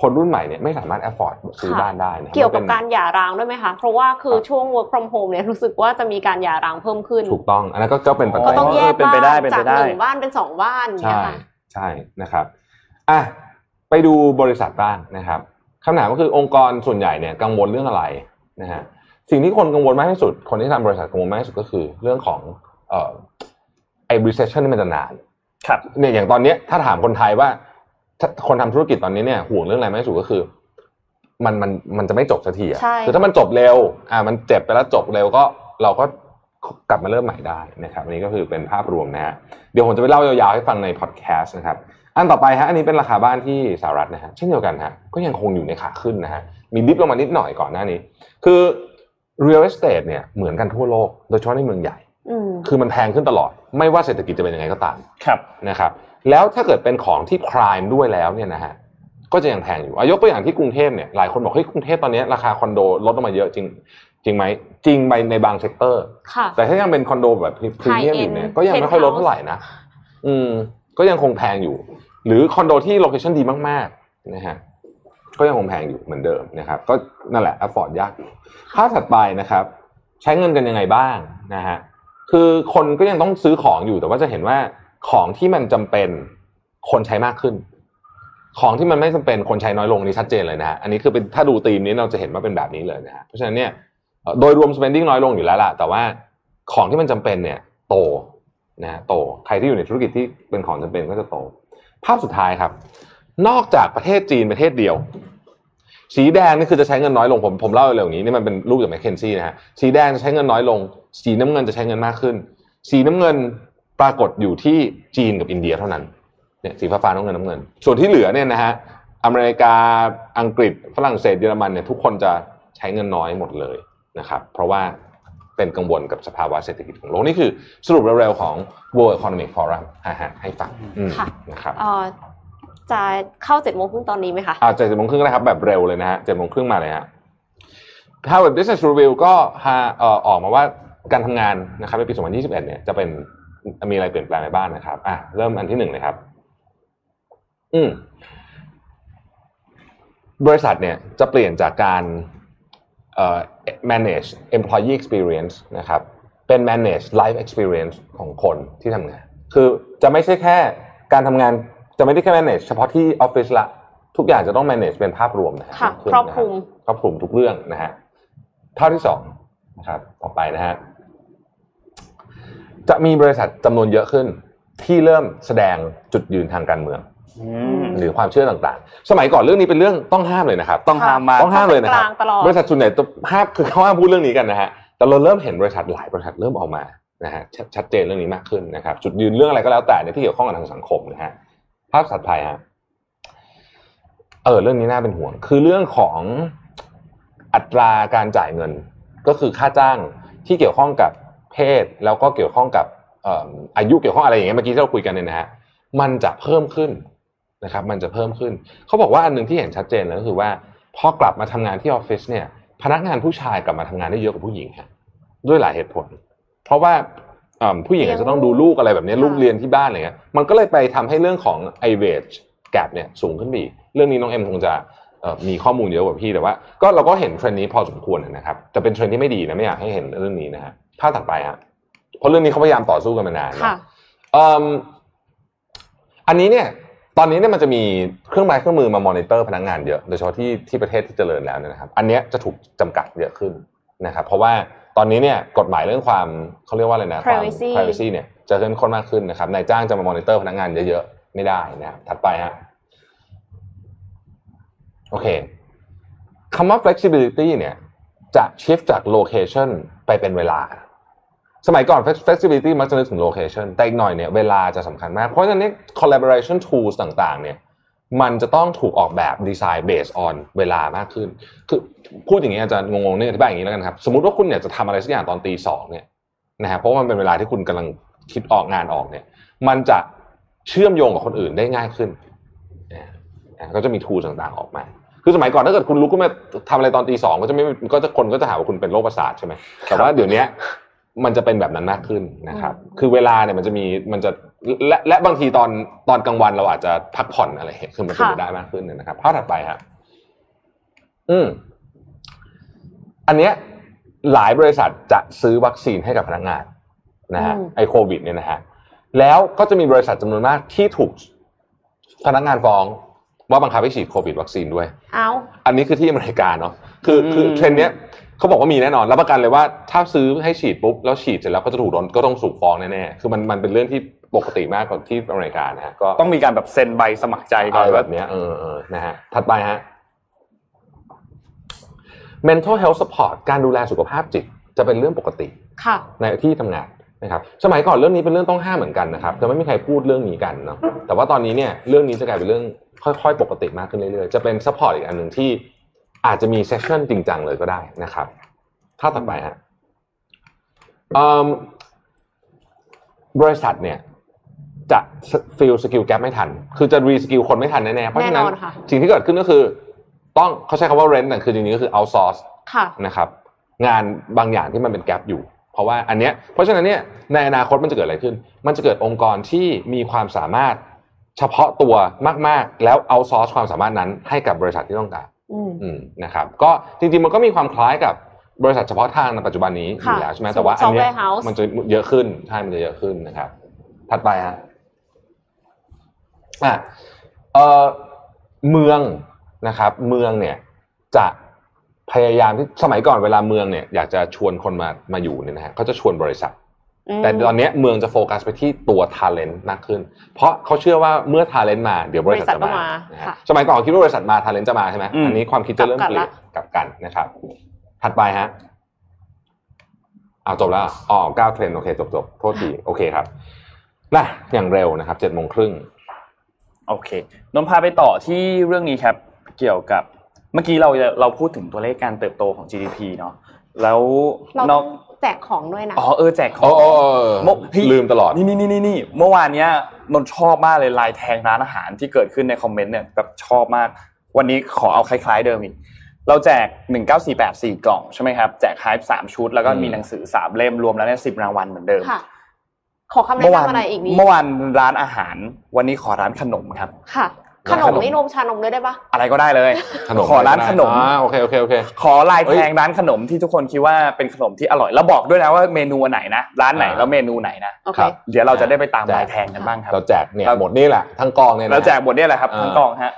คนรุ่นใหม่เนี่ยไม่สามารถ afford ซื้อค่ะบ้านได้นะเกี่ยวกับมันป็นการหย่าร้างด้วยไหมคะ เพราะว่าคือช่วง work from home เนี่ยรู้สึกว่าจะมีการหย่าร้างเพิ่มขึ้น ถูกต้อง อันนั้นก็ก็เป็นปัจก็จัยต้องแยกเป็นไปได้บ้านเป็นจาไปกได้หนึ่งบ้านเป็นสองบ้านเนี่ใช่ยค่ะใช่นะครับอะไปดูบริษัทบ้างนะครับคำถามก็คือองค์กรส่วนใหญ่เนี่ยกังวลเรื่องอะไรนะฮะสิ่งที่คนกังวลมากที่สุด คนที่ทำบริษัทกังวลมากที่สุดก็คือ เรื่องของเอ่อไอ้ recession นี่มันจะนานครับเนี่ยอย่างตอนเนี้ยถ้าถามคนไทยว่า ถ้าคนทำธุรกิจตอนนี้เนี่ยห่วงเรื่องอะไรมากที่สุดก็คือ มันมันมันจะไม่จบสักทีอะใช่คือถ้ามันจบเร็ว อ่า มันเจ็บไปแล้วจบเร็วก็เราก็กลับมาเริ่มใหม่ได้นะครับอันนี้ก็คือเป็นภาพรวมนะฮะเดี๋ยวผมจะไปเล่ายาวๆให้ฟังในพอดแคสต์นะครับ อันต่อไปฮะอันนี้เป็นราคาบ้านที่สหรัฐนะฮะเช่นเดียวกันฮะก็ยังคงอยู่ในขาขึ้นนะฮะมีดิฟลงมานิดหน่อยก่อนหน้านี้ คือ real estate เนี่ยเหมือนกันทั่วโลก โดยเฉพาะในเมืองใหญ่อืมคือมันแพงขึ้นตลอด ไม่ว่าเศรษฐกิจจะเป็นยังไงก็ตามครับนะครับ แล้วถ้าเกิดเป็นของที่ prime ด้วยแล้วเนี่ยนะฮะก็จะยังแพงอยู่อายกตัวอย่างที่กรุงเทพเนี่ยหลายคนบอกเฮ้ยกรุงเทพตอนนี้ราคาคอนโดลดลงมาเยอะจริงจริงไหมจริงไปในบาง sector ค่ะแต่ถ้ายังเป็นคอนโดแบบพรีเมียม High อยู่เนี่ย end ก็ยังไม่ค่อยลด penthouse เท่าไหร่นะอืม ก็ยังคงแพงอยู่ หรือคอนโดที่ location ดีมากๆนะฮะก็ยังคงแพงอยู่เหมือนเดิมนะครับ ก็นั่นแหละ afford ยากอยู่ภาพถัดไปนะครับ ใช้เงินกันยังไงบ้างนะฮะคือคนก็ยังต้องซื้อของอยู่แต่ว่าจะเห็นว่า ของที่มันจำเป็นคนใช้มากขึ้น ของที่มันไม่จำเป็นคนใช้น้อยลงนี่ชัดเจนเลยนะฮะอันนี้คือเป็นถ้าดูธีมนี้เราจะเห็นว่าเป็นแบบนี้เลยนะฮะเพราะฉะนั้นเนี่ยโดยรวม spending น้อยลงอยู่แล้วล่ะแต่ว่าของที่มันจำเป็นเนี่ย โตนะฮะโตใครที่อยู่ในธุรกิจที่เป็นของจำเป็นก็จะโต ภาพสุดท้ายครับ นอกจากประเทศจีนประเทศเดียว สีแดงนี่คือจะใช้เงินน้อยลงผมผมเล่าเร็วอย่างนี้นี่มันเป็นรูปจากแมคเคนซี่นะฮะสีแดงจะใช้เงินน้อยลง สีน้ำเงินจะใช้เงินมากขึ้น สีน้ำเงิน ปรากฏอยู่ที่จีนกับอินเดียเท่านั้นเนี่ยสีฟ้าฟ้าน้ำเงินน้ำเงิน ส่วนที่เหลือเนี่ยนะฮะอเมริกาอังกฤษฝรั่งเศสเยอรมันเนี่ยทุกคนจะใช้เงินน้อยหมดเลยนะครับ เพราะว่าเป็นกังวลกับสภาวะเศรษฐกิจของโลกนี่คือสรุปเร็วๆของ World Economic Forum อ่าฮะให้ฟังอืมค่ะนะครับเอ่อจะเข้าเจ็ดโมงครึ่งตอนนี้ไหมคะอ่าเจ็ดโมงครึ่งนะครับแบบเร็วเลยนะฮะเจ็ดโมงครึ่งมาเลยฮะ Harvard Business Review ก็ฮะเอ่อออกมาว่าการทำงานนะครับในปี 2021 เนี่ยจะเป็น มีอะไรเปลี่ยนแปลงไปบ้างนะครับ อะเริ่มอันที่หนึ่งเลยครับ อืม บริษัทเนี่ยจะเปลี่ยนจากการเอ่อ manage employee experience นะครับ เป็น manage life experience ของคนที่ทำงาน คือจะไม่ใช่แค่การทำงานจะไม่ได้แค่ manage เฉพาะที่ออฟฟิศละ ทุกอย่างจะต้อง manage เป็นภาพรวมนะฮะค่ะมากขึ้นครอบคลุมนะฮะครอบคลุมทุกเรื่องนะฮะภาพที่สองนะครับ ต่อไปนะฮะ จะมีบริษัทจำนวนเยอะขึ้น ที่เริ่มแสดงจุดยืนทางการเมืองอืมหรือความเชื่อต่างๆ สมัยก่อนเรื่องนี้เป็นเรื่องต้องห้ามเลยนะครับ ต้องห้ามมากต้องห้ามเลยนะครับกลางตลอดบริษัทส่วนใหญ่ต้องห้ามคือเขาห้ามพูดเรื่องนี้กันนะฮะแต่เราเริ่มเห็นบริษัทหลายบริษัทเริ่มออกมานะฮะชัดชัดเจนเรื่องนี้มากขึ้นนะครับ จุดยืนเรื่องอะไรก็แล้วแต่ในที่เกี่ยวข้องกับทางสังคมนะฮะภาพสัตว์ไทยฮะเออเรื่องนี้น่าเป็นห่วง คือเรื่องของอัตราการจ่ายเงิน ก็คือค่าจ้างที่เกี่ยวข้องกับ เพศแล้วก็เกี่ยวข้องกับเอ่ออายุเกี่ยวข้องอะไรอย่างเงี้ยเมื่อกี้ที่เราคุยกันเนี่ยนะฮะมันจะเพิ่มขึ้นนะครับ มันจะเพิ่มขึ้น เขาบอกว่าอันหนึ่งที่เห็นชัดเจนเลยก็คือว่าพอกลับมาทำงานที่ออฟฟิศเนี่ย พนักงานผู้ชายกลับมาทำงานได้เยอะกว่าผู้หญิงฮะด้วยหลายเหตุผล เพราะว่าเอิ่มผู้หญิงอาจจะต้องดูลูกอะไรแบบนี้ค่ะลูกเรียนที่บ้านอะไรเงี้ยมันก็เลยไปทำให้เรื่องของไอเวจgap เนี่ยสูงขึ้นไปอีกเรื่องนี้น้องเอ็มคงจะเอ่อมีข้อมูลเยอะกว่าพี่แต่ว่า ก็เราก็เห็นเทรนด์นี้พอสมควรนะครับแต่เป็นเทรนด์ที่ไม่ดีนะไม่อยากให้เห็นเรื่องนี้นะฮะ ภาพถัดไปฮะเพราะเรื่องนี้เขาพยายามต่อสู้กันมานานนะค่ะเอิ่มอันนี้เนี่ย ตอนนี้เนี่ยมันจะมีเครื่องไม้เครื่องมือมามอนิเตอร์พนักงานเยอะโดยเฉพาะที่ที่ประเทศที่เจริญแล้วเนี่ยนะครับ อันเนี้ยจะถูกจำกัดเยอะขึ้นนะครับ เพราะว่าตอนนี้เนี่ยกฎหมายเรื่องความเขาเรียกว่าอะไรนะความ Privacy privacy เนี่ยจะเข้มข้นมากขึ้นนะครับนายจ้างจะมามอนิเตอร์พนักงานเยอะๆไม่ได้นะครับถัดไปฮะโอเคคำว่า flexibility เนี่ยจะ shift จาก location ไปเป็นเวลา สมัยก่อน flexibility มักจะนึกถึง location แต่อีกหน่อยเนี่ยเวลาจะสำคัญมาก เพราะฉะนั้นเนี่ย collaboration tools ต่างๆ เนี่ยมันจะต้องถูกออกแบบดีไซน์ based on เวลามากขึ้น คือพูดอย่างนี้อาจจะงงๆเนี่ยอธิบายอย่างนี้แล้วกันครับ สมมติว่าคุณเนี่ยจะทำอะไรสักอย่างตอนตีสองเนี่ยนะฮะเพราะว่ามันเป็นเวลาที่คุณกำลังคิดออกงานออกเนี่ย มันจะเชื่อมโยงกับคนอื่นได้ง่ายขึ้นนะก็จะมี tools ต่างๆออกมา คือสมัยก่อนถ้าเกิดคุณลุกขึ้นมาทำอะไรตอนตีสองก็จะไม่ก็จะคนก็จะหาว่าคุณเป็นโรคประสาทใช่ไหมแต่ว่าเดี๋ยวนี้ มันจะเป็นแบบนั้นมากขึ้นนะครับ คือเวลาเนี่ยมันจะมีมันจะและและบางทีตอนตอนกลางวันเราอาจจะพักผ่อนอะไรคือมันเป็นไปได้มากขึ้นนะครับภาพถัดไปครับอืมอันเนี้ยหลายบริษัทจะซื้อวัคซีนให้กับพนักงานนะฮะไอโควิดเนี่ยนะฮะแล้วก็จะมีบริษัทจำนวนมากที่ถูกพนักงานฟ้องว่าบังคับให้ฉีดโควิดวัคซีนด้วย เอาอันนี้คือที่อเมริกาเนาะ คือคือเทรนด์เนี้ย เขาบอกว่ามีแน่นอนรับประกันเลยว่าถ้าซื้อให้ฉีดปุ๊บแล้วฉีดเสร็จแล้วก็จะถูกโดนก็ต้องสูกฟ้องแน่ๆคือมันมันเป็นเรื่องที่ปกติมากกว่าที่อเมริกานะฮะก็ต้องมีการแบบเซ็นใบสมัครใจก่อะอนไรแบว่าบเนี้ยเออเออนะฮะถัดไปฮะ mental health support การดูแลสุขภาพจิตจะเป็นเรื่องปกติค่ะในที่ทำงานนะครับสมัยก่อนเรื่องนี้เป็นเรื่องต้องห้ามเหมือนกันนะครับจะไม่มีใครพูดเรื่องนี้กันเนาะแต่ว่าตอนนี้เนี่ยเรื่องนี้จะกลายเป็นเรื่องค่อยๆ ปกติมากขึ้นเรื่อยๆ จะเป็น support อีกอันหนึ่งที่ อาจจะมี session จริงจังเลยก็ได้นะครับถ้าต่อไปฮะอืมบริษัทเนี่ยจะฟิลสกิลแก p ไม่ทัน คือจะ reskill คนไม่ทันแน่ๆ เพราะฉะนั้นแน่นอนค่ะสิ่งที่เกิดขึ้นก็คือ ต้องเขาใช้คำว่า rent น่ะคือจริงๆก็คือ outsource ค่ะนะครับงานบางอย่างที่มันเป็นแกลบอยู่ เพราะว่าอันเนี้ยเพราะฉะนั้นเนี่ยในอนาคตมันจะเกิดอะไรขึ้น มันจะเกิดองค์กรที่มีความสามารถเฉพาะตัวมากๆ แล้วเอาซอร์สความสามารถนั้นให้กับบริษัทที่ต้องการ อืมอืมนะครับ ก็จริงๆมันก็มีความคล้ายกับบริษัทเฉพาะทางในปัจจุบันนี้อยู่ค่ะแล้วใช่ไหมแต่ว่าอันเนี้ย Software House มันจะเยอะขึ้นใช่มันจะเยอะขึ้นนะครับ ถัดไปฮะอะเออเมืองนะครับ เมืองเนี่ยจะพยายามที่สมัยก่อนเวลาเมืองเนี่ยอยากจะชวนคนมามาอยู่เนี่ยนะฮะเขาจะชวนบริษัทม แต่ตอนเนี้ยเมืองจะโฟกัสไปที่ตัวท a เลนต์มากขึ้น เพราะเขาเชื่อว่าเมื่อท a เลนต์มาเดี๋ยวบริษัทจะบริษัทก็มามานะฮะค่ะสมัยก่อนคิดว่าบริษัทมาท a เลนต์จะมาใช่ไหมอืมอันนี้ความคิดจะเริ่มกลับเปลี่ยนละกลับกันนะครับ ถัดไปฮะเอาจบแล้วอ๋อเก้าเทรนด์โอเคจบจบโทษทีโอเคครับนะอย่างเร็วนะครับเจ็ดโมงครึ่งโอเคนนท์พาไปต่อที่เรื่องนี้ครับ เกี่ยวกับเมื่อกี้เราเราพูดถึงตัวเลขการเติบโตของ GDP เนาะแล้วเรานต้ออกง แจกของด้วยนะ อ๋อเออแจกขโอ้องโอ้โมพี่ลืมตลอด นี่นี่นี่นี่นี่เมื่อวานเนี้ยนนท์ชอบมากเลยลายแทงร้านอาหารที่เกิดขึ้นในคอมเมนต์เนี่ยแบบชอบมาก วันนี้ขอเอาคล้าย ๆ เดิมอีก เราแจก 19484 กล่องใช่ไหมครับ แจกไฮป์สามชุด แล้วก็มีอืม หนังสือสามเล่มรวมแล้วเนี่ยสิบรางวัลเหมือนเดิม ค่ะ ขอคำแนะเมื่อวานนำอะไรอีกนี้เมื่อวานร้านอาหาร วันนี้ขอร้านขนมครับ ค่ะ ขขนนมมนี่นมชานมด้วยได้ปะอะไรก็ได้เลยขนมขอร้านขนมอ่าโอเคโอเคโอเคขอลายแทงร้านขนมที่ทุกคนคิดว่าเป็นขนมที่อร่อยแล้วบอกด้วยนะว่าเมนูอันไหนนะร้านไหนอ่าแล้วเมนูไหนนะโอเคครับเดี๋ยวเราจะได้ไปตามแจกลายแทงกันบ้างครับเราแจกเนี่ยเราหมดนี่แหละทั้งกองเนี่ยนะเราแจกหมดเนี่ยแหละครับอ่าทั้งกองฮะ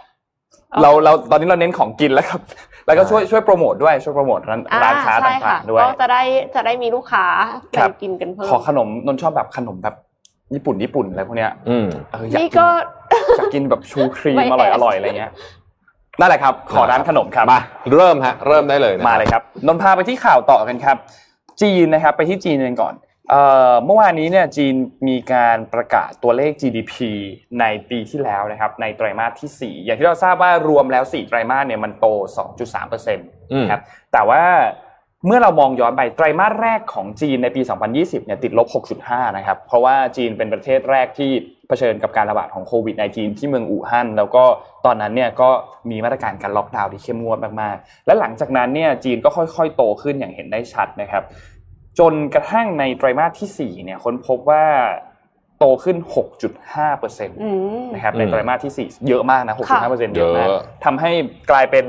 เราเราตอนนี้เราเน้นของกินแล้วครับ แล้วก็ช่วยช่วยโปรโมทด้วยช่วยโปรโมทร้านอ่ร้านค้าใช่ต่าค่ะงๆด้วยก็จะได้จะได้มีลูกค้าไปครับกินกันเพิ่มขอขนมนนท์ชอบแบบขนมแบบ ญี่ปุ่นญี่ปุ่นอะไรพวกเนี้ยอืมเอออยากนี่กินก็ อยากกินแบบชูครีมไม่อร่อยแออสร่อยอะไรเงี้ยนั่นแหละครับ ขอร้านขนมครับ มาเริ่มฮะ เริ่มได้เลยนะมาเลยครับนนท์พาไปที่ข่าวต่อกันครับ จีนนะครับไปที่จีนกันก่อนเอ่อเมื่อวานนี้เนี่ยจีนมีการประกาศตัวเลข GDP ในปีที่แล้วนะครับในไตรมาสที่ 4 อย่างที่เราทราบว่ารวมแล้ว 4 ไตรมาสเนี่ยมันโต 2.3%อืม ครับแต่ว่า เมื่อเรามองย้อนไปไตรมาสแรกของจีนในปี 2020 เนี่ยติดลบ 6.5 นะครับ เพราะว่าจีนเป็นประเทศแรกที่เผชิญกับการระบาดของโควิด -19 ที่เมืองอู่ฮั่น แล้วก็ตอนนั้นเนี่ยก็มีมาตรการการล็อกดาวน์ที่เข้มงวดมากๆ และหลังจากนั้นเนี่ยจีนก็ค่อยๆ โตขึ้นอย่างเห็นได้ชัดนะครับ จนกระทั่งในไตรมาสที่4เนี่ยค้นพบว่าโตขึ้น 6.5%อืมนะครับอืมในไตรมาสที่ 4 เยอะมากนะ 6.5%เยอะมากเยอะทำให้กลายเป็น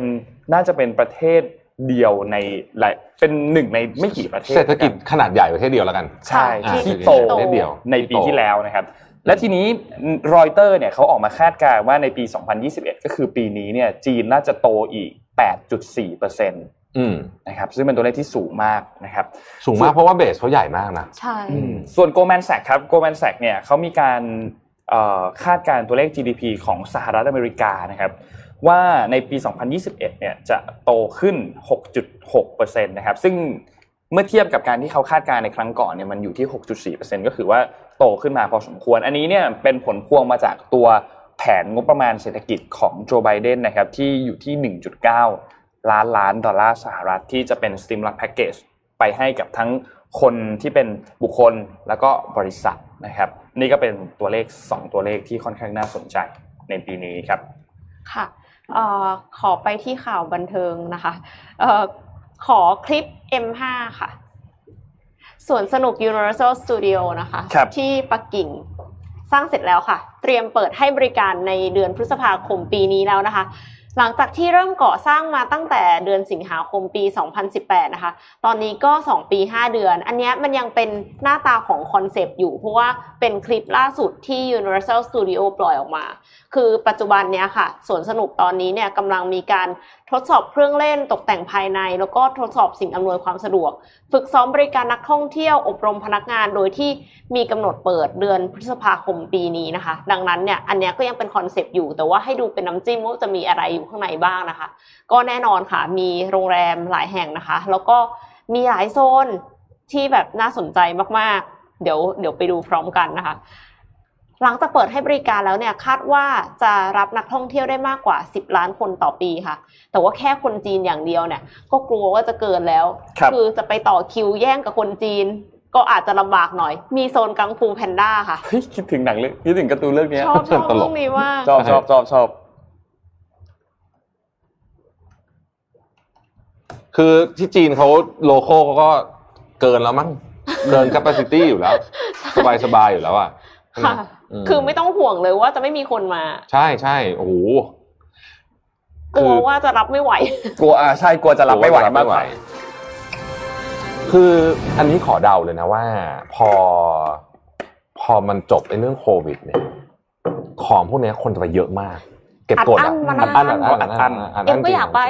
น่าจะเป็นประเทศ เดียวในหลายเป็นหนึ่งในไม่กี่ประเทศเศรษฐกิจขนาดใหญ่ประเทศเดียวแล้วกัน ใช่ค่ะที่ที่โตประเทศเดียวในปีที่แล้วนะครับ และทีนี้รอยเตอร์เนี่ยเขาออกมาคาดการณ์ว่าในปี 2021 ก็คือปีนี้เนี่ยจีนน่าจะโตอีก 8.4เปอร์เซ็นต์อืมนะครับซึ่งเป็นตัวเลขที่สูงมากนะครับ สูงมากเพราะว่าเบสเขาใหญ่มากนะใช่ส่วน Goldman Sachs ครับ Goldman Sachs เนี่ยเขามีการเอ่อคาดการณ์ตัวเลข GDP ของสหรัฐอเมริกานะครับ ว่าในปี 2021 เนี่ยจะโตขึ้น 6.6%นะครับ ซึ่งเมื่อเทียบกับการที่เขาคาดการณ์ในครั้งก่อนเนี่ยมันอยู่ที่ 6.4%ก็คือว่าโตขึ้นมาพอสมควร อันนี้เนี่ยเป็นผลพวงมาจากตัวแผนงบประมาณเศรษฐกิจของโจไบเดนนะครับที่อยู่ที่ 1.9 ล้านล้านดอลลาร์สหรัฐที่จะเป็น stimulus package ไปให้กับทั้งคนที่เป็นบุคคลแล้วก็บริษัทนะครับ นี่ก็เป็นตัวเลข 2 ตัวเลขที่ค่อนข้างน่าสนใจในปีนี้ครับ ค่ะ ขอไปที่ข่าวบันเทิงนะคะเอ่อขอคลิป M5 ค่ะส่วนสนุก Universal Studio นะคะครับที่ปักกิ่งสร้างเสร็จแล้วค่ะ เตรียมเปิดให้บริการในเดือนพฤษภาคมปีนี้แล้วนะคะ หลังจากที่เริ่มก่อสร้างมาตั้งแต่เดือนสิงหาคมปี 2018 นะคะ ตอนนี้ก็ 2 ปี 5 เดือน อันนี้มันยังเป็นหน้าตาของคอนเซปต์อยู่ เพราะว่าเป็นคลิปล่าสุดที่ Universal Studio ปล่อยออกมา คือปัจจุบันเนี้ยค่ะ สวนสนุกตอนนี้เนี่ยกำลังมีการทดสอบเครื่องเล่นตกแต่งภายใน แล้วก็ทดสอบสิ่งอำนวยความสะดวก ฝึกซ้อมบริการนักท่องเที่ยวอบรมพนักงานโดยที่มีกำหนดเปิดเดือนพฤษภาคมปีนี้นะคะ ดังนั้นเนี่ยอันนี้ก็ยังเป็นคอนเซปต์อยู่ แต่ว่าให้ดูเป็นน้ำจิ้มว่าจะมีอะไรอยู่ข้างในบ้างนะคะ ก็แน่นอนค่ะ มีโรงแรมหลายแห่งนะคะ แล้วก็มีหลายโซนที่แบบน่าสนใจมากๆ เดี๋ยวเดี๋ยวไปดูพร้อมกันนะคะ หลังจากเปิดให้บริการแล้วเนี่ยคาดว่าจะรับนักท่องเที่ยวได้มากกว่า 10 ล้านคนต่อปีค่ะ แต่ว่าแค่คนจีนอย่างเดียวเนี่ย ก็กลัวว่าจะเกินแล้วครับอจะไปต่อคิวแย่งกับคนจีนก็อาจจะลำบากหน่อย มีโซนกังฟูแพนด้าค่ะเฮ้ยคิดถึงหนังเรื่องคิดถึงการ์ตูนเรื่องเนี้ยชอบชอบตลกเรื่องนี้มากชอบชอบชอบชอบ คือที่จีนเขาโลโก้เขาก็เกินแล้วมั้งเกิน capacity อยู่แล้ว สบายสบายๆอยู่แล้วอะค่ะมคือไม่ต้องห่วงเลยว่าจะไม่มีคนมา ใช่ใช่โอ้โหกลัวว่าจะรับไม่ไหว กลัวอ่าใช่กลัวจะรับไม่ไหวมากกว่าคืออันนี้ขอเดาเลยนะว่า พอ พอมันจบไอ้เรื่องโควิด เนี่ย ของพวกเนี้ยคนจะไปเยอะมากเก็บกดอัดอั้นมานานอัดอั้นอัดอั้นอัดอั้นอัดเอ็อั้มนก็จริงอยากไป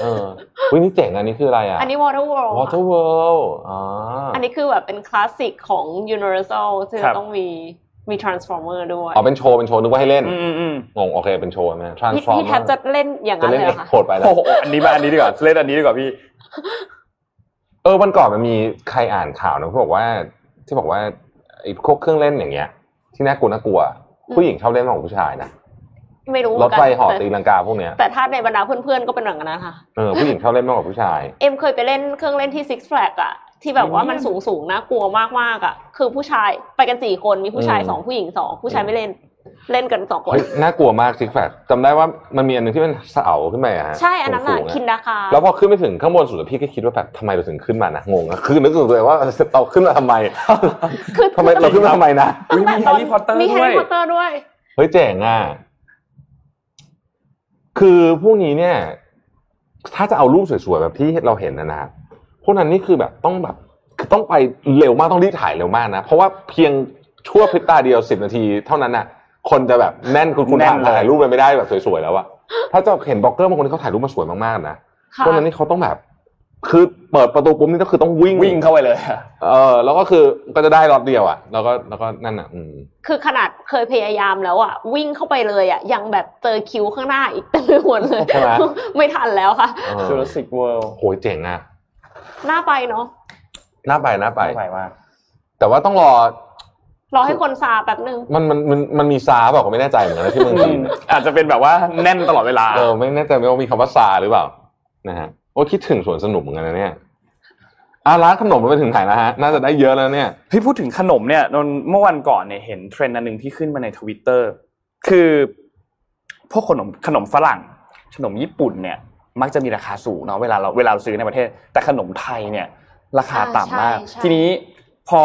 เออวินี่เจ๋งอันนี้คืออะไรอะอันนี้ Water World ค่ะ Water World อ๋ออันนี้คือแบบเป็นคลาสสิกของ Universal ที่ครัจะบต้องมีมี Transformer ด้วยอ๋อเป็นโชว์เป็นโชว์นึกว่าให้เล่นอืมอืมอืมงงโอเคเป็นโชว์นะพี่ Transform พี่แทบจะเล่นอย่างจะนั้นเล่นเลยเหรเอ็อกค่ะโคดไปแล้วโอ้โหอันนี้มาอันนี้ดีกว่าเล่นอันนี้ดีกว่าพี่ เออวันก่อนมันมีใครอ่านข่าวนะเขาบอกว่า ที่บอกว่าไอ้พวกเครื่องเล่นอย่างเงี้ย ที่น่ากลัวน่ากลัวอืมผู้หญิงชอบเล่นมากกว่าผู้ชายนะ ไม่รู้รถไฟเหอแต่ตีลังกาพวกเนี้ยแต่ถ้าในบรรดาเพื่อนๆก็เป็นอย่างนั้นค่ะเออผู้หญิงชอบเล่นมากกว่าผู้ชาย เอ็มเคยไปเล่นเครื่องเล่นที่ Six Flags อะที่แบบว่ามันสูงสูงๆน่ากลัวมากๆอะคือผู้ชายไปกันสี่คนมีผู้ชายอืมสองผู้หญิงสองผู้ชายไม่เล่นเล่นกันสองคนเฮ้ยน่ากลัวมากซิกแฟกจำได้ว่ามันมีอันหนึงที่เป็นเสาขึ้นไปอะฮะใช่อันนั้นสูอะงๆคินดาคาแล้วพอขึ้นไปถึงข้างบนสุดอะพี่ก็คิดว่าแบบทำไมเราถึงขึ้นมานะงงนะคือนึกถึงตัวเองว่าเราขึ้นมาทำไมคือทำไมเราขึ้นมาทำไมนะอุ๊ยมี Harry Potter มี Harry Potter ด้วยเฮ้ยเจ๋งอะ คือพวกนี้เนี่ย ถ้าจะเอารูปสวยๆแบบที่เราเห็นนะนะพวกนั้นนี่คือแบบต้องแบบคือต้องไปเร็วมากต้องรีบถ่ายเร็วมากนะ เพราะว่าเพียงชั่วพริบตาเดียวสิบนาที เท่านั้นน่ะ คนจะแบบแน่นคุณคุณแน่นเลยถ่ายรูปไปไม่ได้แบบสวยๆแล้วอะถ้าจะเห็นบล็อกเกอร์บางคนที่เขาถ่ายรูปมาสวยมากๆนะค่ะพวกนั้นนี่เขาต้องแบบ คือเปิดประตูปุ๊บนี่ก็คือต้องวิ่งวิ่งเข้าไปเลยอะเออแล้วก็คือก็จะได้รอบเดียวอะแล้วก็แล้วก็นั่นอะอืมคือขนาดเคยพยายามแล้วอะวิ่งเข้าไปเลยอะยังแบบเจอคิวข้างหน้าอีกเต็มไปหมดเลยใช่ไหมไม่ทันแล้วค่ะเออ Jurassic World โหยเจ๋งอะน่าไปเนาะน่าไปน่าไปไม่ไหวมากแต่ว่าต้องรอรอให้คนซาแป๊บนึงมันมันมันมันมีซาเปล่าก็ไม่แน่ใจเหมือนกันนะที่เมืองจีนเนี่ยอาจจะเป็นแบบว่าแน่นตลอดเวลาเออไม่แน่ใจว่ามีคำว่าซาหรือเปล่านะฮะ โอ้คิดถึงสวนสนุกเหมือนกันนะเนี่ยอะร้านขนมมันไปถึงไหนแล้วฮะ น่าจะได้เยอะแล้วเนี่ย พี่พูดถึงขนมเนี่ยนนเมื่อวันก่อนเนี่ยเห็นเทรนด์อันหนึ่งที่ขึ้นมาในทวิตเตอร์คือ พวกขนมขนมฝรั่ง ขนมญี่ปุ่นเนี่ย มักจะมีราคาสูงเนาะเวลาเราเวลาเราซื้อในประเทศ แต่ขนมไทยเนี่ย ราคาต่ำมากอ่าใช่ใช่ทีนี้พอ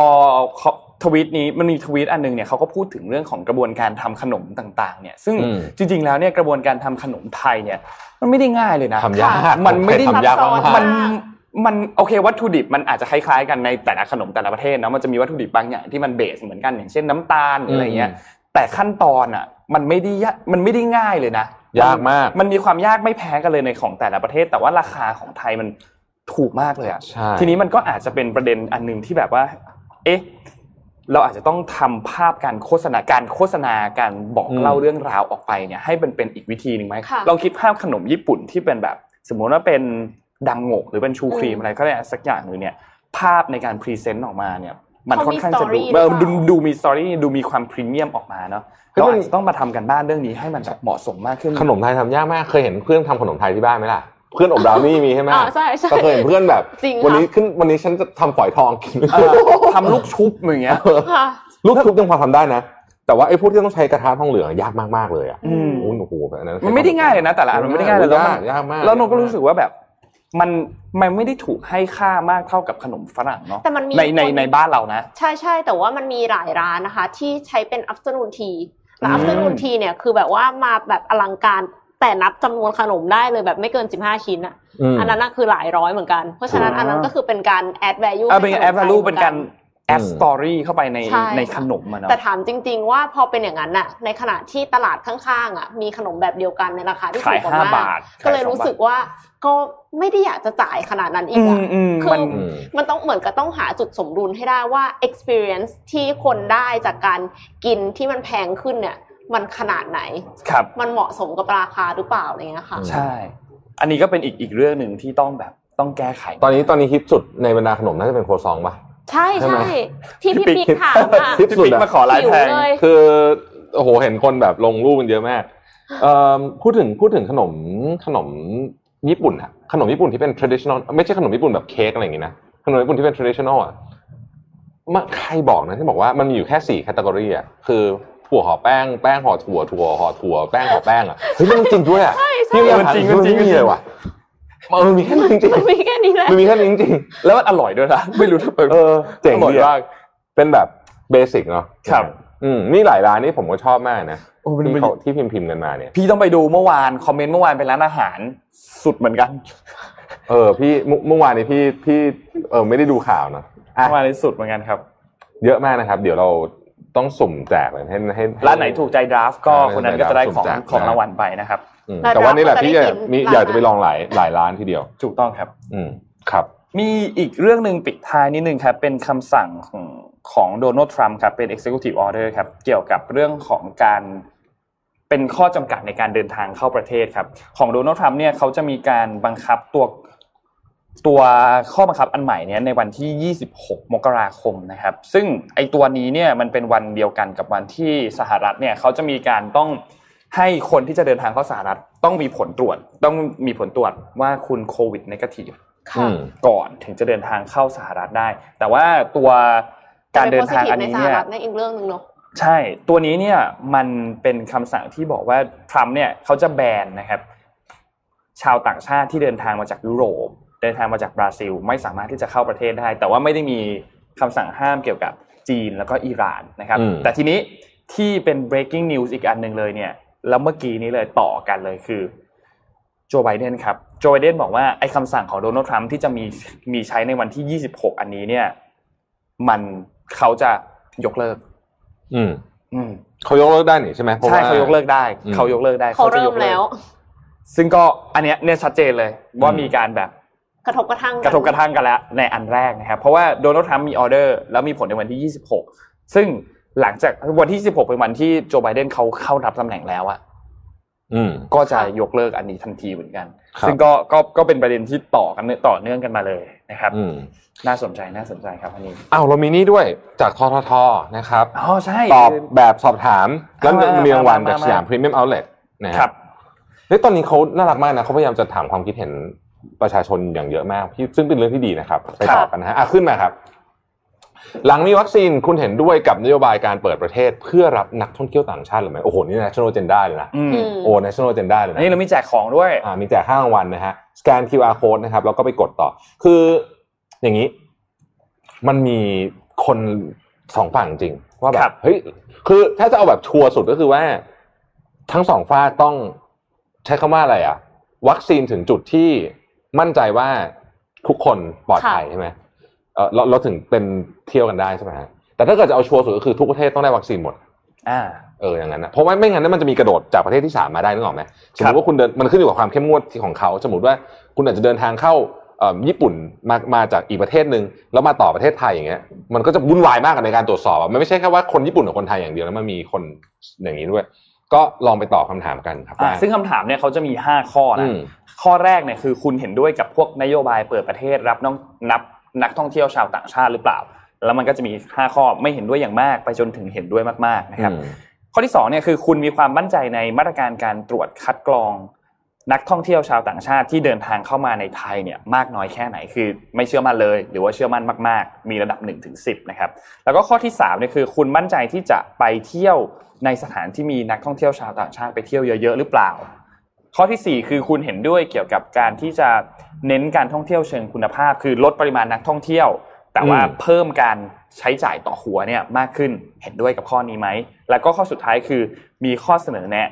เขา ทวีตนี้มันมีทวีตอันหนึงเนี่ยเขาก็พูดถึงเรื่องของกระบวนการทำขนมต่างๆ เนี่ยซึ่งอืมจริง ๆแล้วเนี่ยกระบวนการทำขนมไทยเนี่ย มันไม่ได้ง่ายเลยนะทำยากมันไม่ได้ทำยากมากมันมันโอเควัตถุดิบมันอาจจะคล้ายๆกันในแต่ละขนมแต่ละประเทศเนาะมันจะมีวัตถุดิบบางอย่างที่มันเบสเหมือนกันอย่างเช่นน้ำตาลหรืออะไรเงี้ยแต่ขั้นตอนอะมันไม่ได้ยากมันไม่ได้ง่ายเลยนะยากมาก มันมีความยากไม่แพ้กันเลยในของแต่ละประเทศ แต่ว่าราคาของไทยมันถูกมากเลยอะใช่ทีนี้มันก็อาจจะเป็นประเด็นอันหนึ่งที่แบบว่า เอ๊ะ เราอาจจะต้องทำภาพการโฆษณาการโฆษณาการบอกเล่าเรื่องราวออกไปเนี่ยให้มันเป็นอีกวิธีหนึ่งไหมค่ะลองคิดภาพขนมญี่ปุ่นที่เป็นแบบ สมมติว่าเป็นดังโงะหรือเป็นชูครีมอืมอะไรก็ได้สักอย่างหนึ่งเนี่ยภาพในการ present ออกมาเนี่ยมันเขาค่อนข้างจะดูมี story เออหรือเปล่าดูดูมี story ดูมีความพรีเมียมออกมาเนาะเฮ้ยเรามันอาจจะต้องมาทำกันบ้านเรื่องนี้ให้มันแบบเหมาะสมมากขึ้น ขนมไทยทำยากมากเคยเห็นเพื่อนทำขนมไทยที่บ้านไหมล่ะ เพื่อนอบบราวนี่มีใช่ไหมอ่าใช่ใช่ก็เคยเห็นเพื่อนแบบ จริงค่ะ วันนี้ขึ้นวันนี้ฉันจะทำฝอยทองกิน เออทำลูกชุบอย่างเงี้ย ค่ะ ลูกชุบยังพอทำได้นะ แต่ว่าไอ้พวกที่ต้องใช้กระทะทองเหลืองยากมากๆเลยอะอืม โอ้โหแบบนั้นมันไม่ได้ง่ายเลยนะ แต่ละอันมันไม่ได้ง่ายเลยแล้วมันยากยากมาก แล้วนนก็รู้สึกว่าแบบมันมันไม่ได้ถูกให้ค่ามากเท่ากับขนมฝรั่งเนาะแต่มันมีในในคน ในบ้านเรานะ ใช่ใช่แต่ว่ามันมีหลายร้านนะคะ ที่ใช้เป็น afternoon tea และอืม afternoon tea เนี่ยคือแบบว่ามาแบบอลังการ แต่นับจำนวนขนมได้เลยแบบไม่เกิน 15 ชิ้นอะมอันนั้นน่ะคือหลายร้อยเหมือนกัน เพราะฉะนั้นอ่าอันนั้นก็คือเป็นการ add value เออเป็นการให้ add ขมไทย value หมืเป็อนกัการ add อืม story เข้าไปในใช่ในค่ะขนมมันเนาะแต่ถามจริง ๆ ว่าพอเป็นอย่างนั้นน่ะ ในขณะที่ตลาดข้างๆอะมีขนมแบบเดียวกันในราคาที่ขายถูกกว่าห้ามาบากทก็เลยขายสองรู้สึกบาทว่าก็ไม่ได้อยากจะจ่ายขนาดนั้นอีอืกมอะอืมคือมันอืมมันต้องเหมือนกับต้องหาจุดสมดุลให้ได้ว่า experience ที่คนได้จากการกินที่มันแพงขึ้นเนี่ย มันขนาดไหนครับมันเหมาะสมกับราคาหรือเปล่าอะไรเงี้ยค่ะ ใช่ อันนี้ก็เป็นอีกอีกเรื่องหนึ่งที่ต้องแบบต้องแก้ไข ตอนนี้ตอนนี้ฮิตสุดในบรรดาขนมน่าจะเป็นโครัวซองป่ะใช่ใช่ไหมใช่ที่พี่พี่ปิ๊กปิ๊กถามอะฮิตพี่สุดปิ๊กอะมาขอลายหิวแพงเลยคือโอ้โหเห็นคนแบบลงรูปมันเยอะมากเอ่อพูดถึงพูดถึงขนมขนมญี่ปุ่นอะขนมญี่ปุ่นที่เป็น traditional ไม่ใช่ขนมญี่ปุ่นแบบเค้กอะไรอย่างงี้นะขนมญี่ปุ่นที่เป็น traditional อะมาใครบอกนะที่บอกว่ามันมีอยู่แค่สี่แคตตากรีอะคือ ถั่วห่อแป้งแป้งห่อถั่วถั่วห่อถั่วแป้งห่อแป้งอะเฮ้ยมันจริงด้วยอะใช่ใช่พี่พยายามมันจริงหามันจริงไม่มีเลยว่ะเออมันมีแค่นี้จริงมันมีแค่นี้แหละๆมันมีแค่นี้จริงแล้วมันอร่อยด้วยนะไม่รู้ทำไมๆเออเจ๋งอร่อยดีอะมากเป็นแบบเบสิกเนาะครับอืมนี่หลายร้านนี่ผมก็ชอบมากนะโอ้มันที่มันเขาที่พิมพ์พิมพ์กันมาเนี่ย พี่ต้องไปดูเมื่อวานคอมเมนต์เมื่อวานเป็นร้านอาหารสุดเหมือนกัน เออ พี่เมื่อเมื่อวานนี้พี่พี่เออไม่ได้ดูข่าวเนอะอะเมื่อวานนี้สุดเหมือนกันครับ เยอะมากนะครับ เดี๋ยวเรา ต้องสุ่มแจกเลยให้ให้ร้านไหนถูกใจดราฟต์ก็ร้านไหนคนนั้นก็จะได้ของสุ่มแจกของนะรางวัลไปนะครับอืมแล้วแต่ว่านี่แหละเราก็พี่จะอยากได้กินมีร้านอยากจะไปนั้นลองหลายหลายร้านทีเดียวถูกต้องครับ อืมครับ มีอีกเรื่องหนึ่งปิดท้ายนิดนึงครับเป็นคำสั่งของของโดนัลด์ทรัมป์ครับเป็น executive order ครับเกี่ยวกับเรื่องของการเป็นข้อจำกัดในการเดินทางเข้าประเทศครับ ของโดนัลด์ทรัมป์เนี่ยเขาจะมีการบังคับตัว ตัวข้อบังคับอันใหม่เนี่ยในวันที่ 26 มกราคมนะครับ ซึ่งไอตัวนี้เนี่ยมันเป็นวันเดียวกันกับวันที่สหรัฐเนี่ยเขาจะมีการต้องให้คนที่จะเดินทางเข้าสหรัฐต้องมีผลตรวจ ต้องมีผลตรวจว่าคุณโควิดนกาทีฟค่ะอืมก่อนถึงจะเดินทางเข้าสหรัฐได้ แต่ว่าตัวการเดินทางอันนี้ในสหเนี่ยรัฐในนอีกเรื่องหนึ่งเนาะใช่ ตัวนี้เนี่ยมันเป็นคำสั่งที่บอกว่าทรัมป์เนี่ยเขาจะแบนนะครับ ชาวต่างชาติที่เดินทางมาจากยุโรป เดินทางมาจากบราซิล ไม่สามารถที่จะเข้าประเทศได้ แต่ว่าไม่ได้มีคำสั่งห้ามเกี่ยวกับจีนแล้วก็อิหร่านนะครับอืมแต่ทีนี้ที่เป็น breaking news อีกอันหนึ่งเลยเนี่ยแล้วเมื่อกี้นี้เลยต่อกันเลยคือโจไบเดนครับโจไบเดนบอกว่าไอ้คำสั่งของโดนัลด์ทรัมป์ที่จะมีมีใช้ในวันที่ 26 อันนี้เนี่ย มันเขาจะยกเลิก อืม อืมเขายกเลิกได้นี่ใช่ไหมพระใช่ว่เขายกเลิกได้อืมเขายกเลิกได้เขาจะเริ่ยมกกแล้วซึ่งก็อันเนี้ยเนี่ยชัดเจนเลยว่าอืมมีการแบบ กระทบกระทั่งนกระทบกระทั่งกันแล้วในอันแรกนะครับ เพราะว่าโดนัลด์ทรัมป์มีออเดอร์แล้วมีผลในวันที่ 26 ซึ่งหลังจากวันที่26เป็นวันที่โจไบเดนเขาเข้ารับตำแหน่งแล้วอะอืมก็จะยกเลิกอันนี้ทันทีเหมือนกันครับซึ่งก็ก็ก็เป็นประเด็นที่ต่อกันต่อเนื่องกันมาเลยนะครับอืมน่าสนใจน่าสนใจครับอันนี้อ้าวเรามีนี่ด้วยจากทททนะครับอ๋อใช่ตอบแบบสอบถามแล้วอ่ามีมีรางวัลมามาจากสยามพรีเมียมเอาท์เล็ตนะคครัรับบเฮ้ยตอนนี้เขาน่ารักมากนะเขาพยายามจะถามความคิดเห็น ประชาชนอย่างเยอะมากที่ซึ่งเป็นเรื่องที่ดีนะครับไปตอบกันนะฮะอะขึ้นมาครับ หลังมีวัคซีนคุณเห็นด้วยกับนโยบายการเปิดประเทศ เพื่อรับนักท่องเที่ยวต่างชาติหรือไม่โอ้โหนี่ national agenda เลยนะอืมอืมโอ้ national agenda เลยอันนะนี้เรามีแจกของด้วยอ่ามีแจกห้ารางวัลนะฮะสแกน QR code นะครับแล้วก็ไปกดต่อ คืออย่างนี้ มันมีคนสองฝั่งจริง ว่าแบครับบเฮ้ยคือถ้าจะเอาแบบชัวร์สุดก็คือว่า ทั้งสองฝ่ายต้องใช้คำว่าอะไรอะ วัคซีนถึงจุดที่ มั่นใจว่าทุกคนปลอดภัยค่ะใช่ไหมเออเราเราถึงเป็นเที่ยวกันได้ใช่ไหมฮะแต่ถ้าเกิดจะเอาชัวร์สุดก็คือทุกประเทศต้องได้วัคซีนหมดอ่าเอออย่างนั้นนะเพราะว่าไม่งั้นนมันจะมีกระโดดจากประเทศที่สามมาได้นึกออกไหมสมมครับติว่าคุณเดินมันขึ้นอยู่กับความเข้มงวดที่ของเขาสมมติว่าคุณอาจจะเดินทางเข้าเอ่อญี่ปุ่นมามาจากอีกประเทศหนึ่งแล้วมาต่อประเทศไทยอย่างเงี้ยมันก็จะวุ่นวายมากในการตรวจสอบอะมันไม่ใช่แค่ว่าคนญี่ปุ่นกับคนไทยอย่างเดียวแล้วมันมีคนอย่างนี้ด้วย ก็ลองไปตอบคำถามกันครับอ่าได้ซึ่งคำถามเนี่ยเขาจะมี 5 ข้ออืนะมข้อแรกเนี่ยคือคุณเห็นด้วยกับพวกนโยบายเปิดประเทศรับน้องนับนักท่องเที่ยวชาวต่างชาติหรือเปล่า แล้วมันก็จะมี 5 ข้อไม่เห็นด้วยอย่างมาก ไปจนถึงเห็นด้วยมากๆนะครับอืมข้อที่2เนี่ยคือคุณมีความมั่นใจในมาตรการการตรวจคัดกรอง นักท่องเที่ยวชาวต่างชาติที่เดินทางเข้ามาในไทยเนี่ยมากน้อยแค่ไหนคือไม่เชื่อมั่นเลย หรือว่าเชื่อมั่นมาก ๆ มีระดับ1นถึงสินะครับแล้วก็ข้อที่3เนี่ยคือคุณมั่นใจที่จะไปเที่ยวในสถานที่มีนักท่องเที่ยวชาวต่างชาติไปเที่ยวเยอะๆหรือเปล่า ข้อทีสี่4 คือคุณเห็นด้วยเกี่ยวกับการที่จะเน้นการท่องเที่ยวเชิงคุณภาพ คือลดปริมาณนักท่องเที่ยว แต่ว่าอืมเพิ่มการใช้จ่ายต่อหัวเนี่ยมากขึ้นเห็นด้วยกับข้อนี้ไหมแล้วก็ข้อสุดท้ายคือมีข้อเสนอแนะ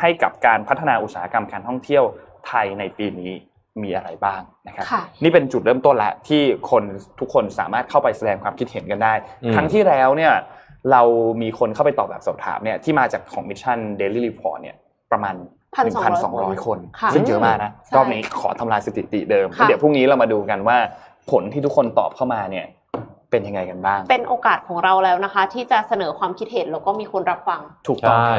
ให้กับการพัฒนาอุตสาหกรรมการท่องเที่ยวไทยในปีนี้มีอะไรบ้างนะครับค่ะนี่เป็นจุดเริ่มต้นแล้วที่คนทุกคนสามารถเข้าไปแสดงความคิดเห็นกันได้อืมครั้งที่แล้วเนี่ยเรามีคนเข้าไปตอบแบบสอบถามเนี่ยที่มาจากของมิชชั่น Daily Report เนี่ยประมาณ1,200 1,200คนค่ะซึ่งเยอะมากนะใช่รอบนี้ขอทำลายสถิติเดิมค่ะแล้วเดี๋ยวพรุ่งนี้เรามาดูกันว่าผลที่ทุกคนตอบเข้ามาเนี่ยเป็นยังไงกันบ้าง เป็นโอกาสของเราแล้วนะคะ ที่จะเสนอความคิดเห็นแล้วก็มีคนรับฟัง ถูกต้องใช่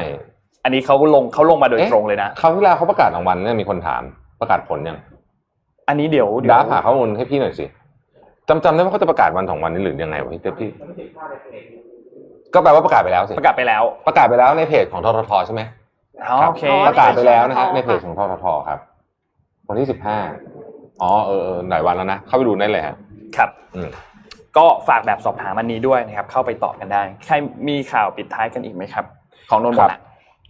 อันนี้เขาลงเขาลงมาโดยเอ๊ะตรงเลยนะคราวที่แล้วเขาประกาศรางวัลเนี่ยมีคนถามประกาศผลยังอันนี้เดี๋ยวเดี๋ยวดาผ่าข้อมูลให้พี่หน่อยสิจำจำได้ว่าเขาจะประกาศวันสองวันนี้หรือยังไงวะพี่เดี๋ยวพี่ก็แปลว่าประกาศไปแล้วสิประกาศไปแล้ว ประกาศไปแล้วในเพจของทททใช่ไหมอ๋อโอเคอ๋อประกาศไปแล้วนะฮะในในเพเพจจขขอองงทททครับ วันที่สิบห้าอ๋อเออเออหลายวันแล้วนะ เข้าไปดูได้เลยฮะครับอืมก็ฝากแบบสอบถามอันนี้ด้วยนะครับ เข้าไปตอบกันได้ ใครมีข่าวปิดท้ายกันอีกไหมครับ ของนนท์หมดละ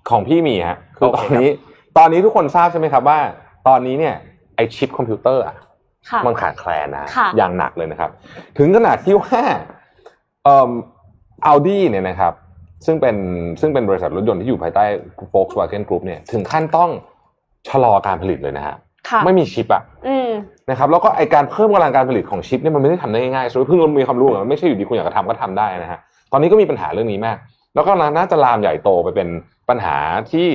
ของพี่มีฮะคือโอตเคอนนี้ ตอนนี้ทุกคนทราบใช่ไหมครับว่า ตอนนี้เนี่ยไอชิปคอมพิวเตอร์อะค่ะมันขาดแคลนนะค่ะอย่างหนักเลยนะครับ ถึงขนาดที่ว่าเอ่ออัลดี้เนี่ยนะครับ ซึ่งเป็นซึ่งเป็นบริษัทรถยนต์ที่อยู่ภายใต้ Volkswagen Group เนี่ยถึงขั้นต้องชะลอการผลิตเลยนะฮะค่ะไม่มีชิปอะอืมนะครับแล้วก็ไอการเพิ่มกำลังการผลิตของชิปเนี่ยมันไม่ได้ทำได้ง่ายๆสมมติเพิ่งมีความรู้อะมันไม่ใช่อยู่ดีคุณอยากจะทำก็ทำได้นะฮะตอนนี้ก็มีปัญหาเรื่องนี้มาก แล้วก็น่าจะลามใหญ่โตไปเป็น ปัญหาที่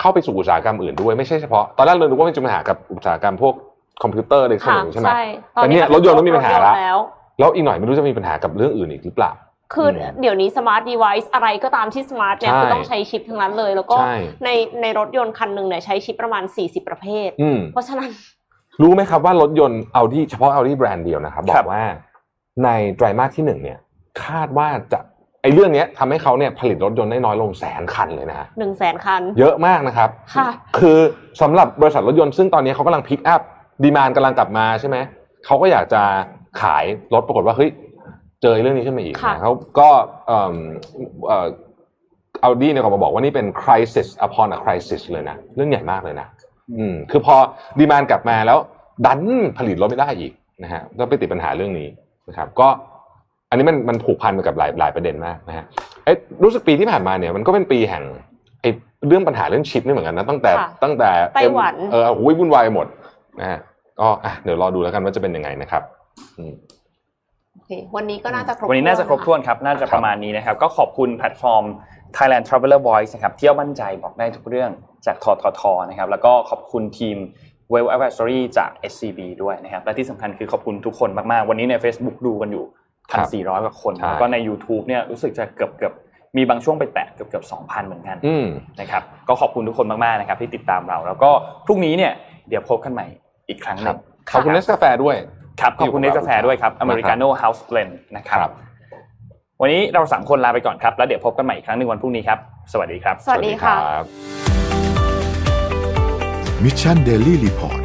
เข้าไปสู่อุตสาหกรรมอื่นด้วยไม่ใช่เฉพาะตอนแรกเราคิดว่ามันจะมีปัญหากับอุตสาหกรรมพวกคอมพิวเตอร์อะไรพวกค่ะนี้ใช่ไหมใช่แต่เนี่ยรถยนต์ก็มีปัญหาละรถยนต์แล้วแล้วอีกหน่อยไม่รู้จะมีปัญหากับเรื่องอื่นอีกหรือเปล่าคืออืมเดี๋ยวนี้ smart device อะไรก็ตามที่ smart เนี่ยใช่คือต้องใช้ชิปทั้งนั้นเลย แล้วก็ใช่ในในรถยนต์คันหนึ่งเนี่ยใช้ชิปประมาณ 40 ประเภทอืมเพราะฉะนั้น รู้ไหมครับว่ารถยนต์ Audi เฉพาะ Audi แบรนด์เดียวนะครับ ครับบอกว่าในไตรมาสที่หนึ่งเนี่ย คาดว่าจะ ไอ้เรื่องเนี้ยทำให้เขาเนี่ยผลิตรถยนต์ได้น้อยลงแสนคันเลยนะฮะ1 0 0 0 0แสนคัน เยอะมากนะครับค่ะคือสำหรับบริษัทรถยนต์ซึ่งตอนนี้เขากำลัง pick up demand กำลังกลับมาใช่ไหมเขาก็อยากจะขายรถปรากฏว่าเฮ้ยเจอเรื่องนี้ขึ้นมาอีกค่ะนะเขาก็เอ่อเอ่อเอาดีเนี่ยก็มาบอกว่านี่เป็น crisis upon a crisis เลยนะ เรื่องใหญ่มากเลยนะ อืม คือพอดีมานกลับมาแล้ว ดันผลิตรถไม่ได้อีกนะฮะก็ไปติดปัญหาเรื่องนี้นะครับ ก็ อันนี้มันมันผูกพันไปกับหลายหลายประเด็นมากนะฮะเอ๊ะรู้สึกปีที่ผ่านมาเนี่ยมันก็เป็นปีแห่งไอ้เรื่องปัญหาเรื่องชิปนี่เหมือนกันนะตั้งแต่ค่ะตั้งแต่ไต้หวันเออหุ้ยวุ่นวายหมดนะฮะก็อะเดี๋ยวรอดูแล้วกันว่าจะเป็นยังไงนะครับอืมโอเควันนี้ก็น่าจะครบวันนี้น่าจะครบถ้วนครับ น่าจะประมาณนี้นะครับ ก็ขอบคุณแพลตฟอร์ม Thailand Traveler Voice นะครับ เที่ยวมั่นใจบอกได้ทุกเรื่องจากทททนะครับ แล้วก็ขอบคุณทีม Well Advisory จาก SCB ด้วยนะครับ และที่สำคัญคือขอบคุณทุกคนมาก ๆ วันนี้ใน Facebook ดูกันอยู่ ครับ1,400กว่าคนใช่แล้วก็ใน YouTube เนี่ยรู้สึกจะเกือบเกือบมีบางช่วงไปแตะเกือบเกือบ2,000เหมือนกันอืมนะครับก็ขอบคุณทุกคนมากๆนะครับที่ติดตามเรา แล้วก็พรุ่งนี้เนี่ยเดี๋ยวพบกันใหม่อีกครั้งหนึ่งครับขอบคุณเนสกาแฟด้วยครับขอบคุณเนสกาแฟด้วยครับนะครับ Americano House Blend นะครับครับวันนี้เราสามคนลาไปก่อนครับแล้วเดี๋ยวพบกันใหม่อีกครั้งหนึ่งวันพรุ่งนี้ครับ สวัสดีครับ สวัสดีค่ะรับ Mission Daily Report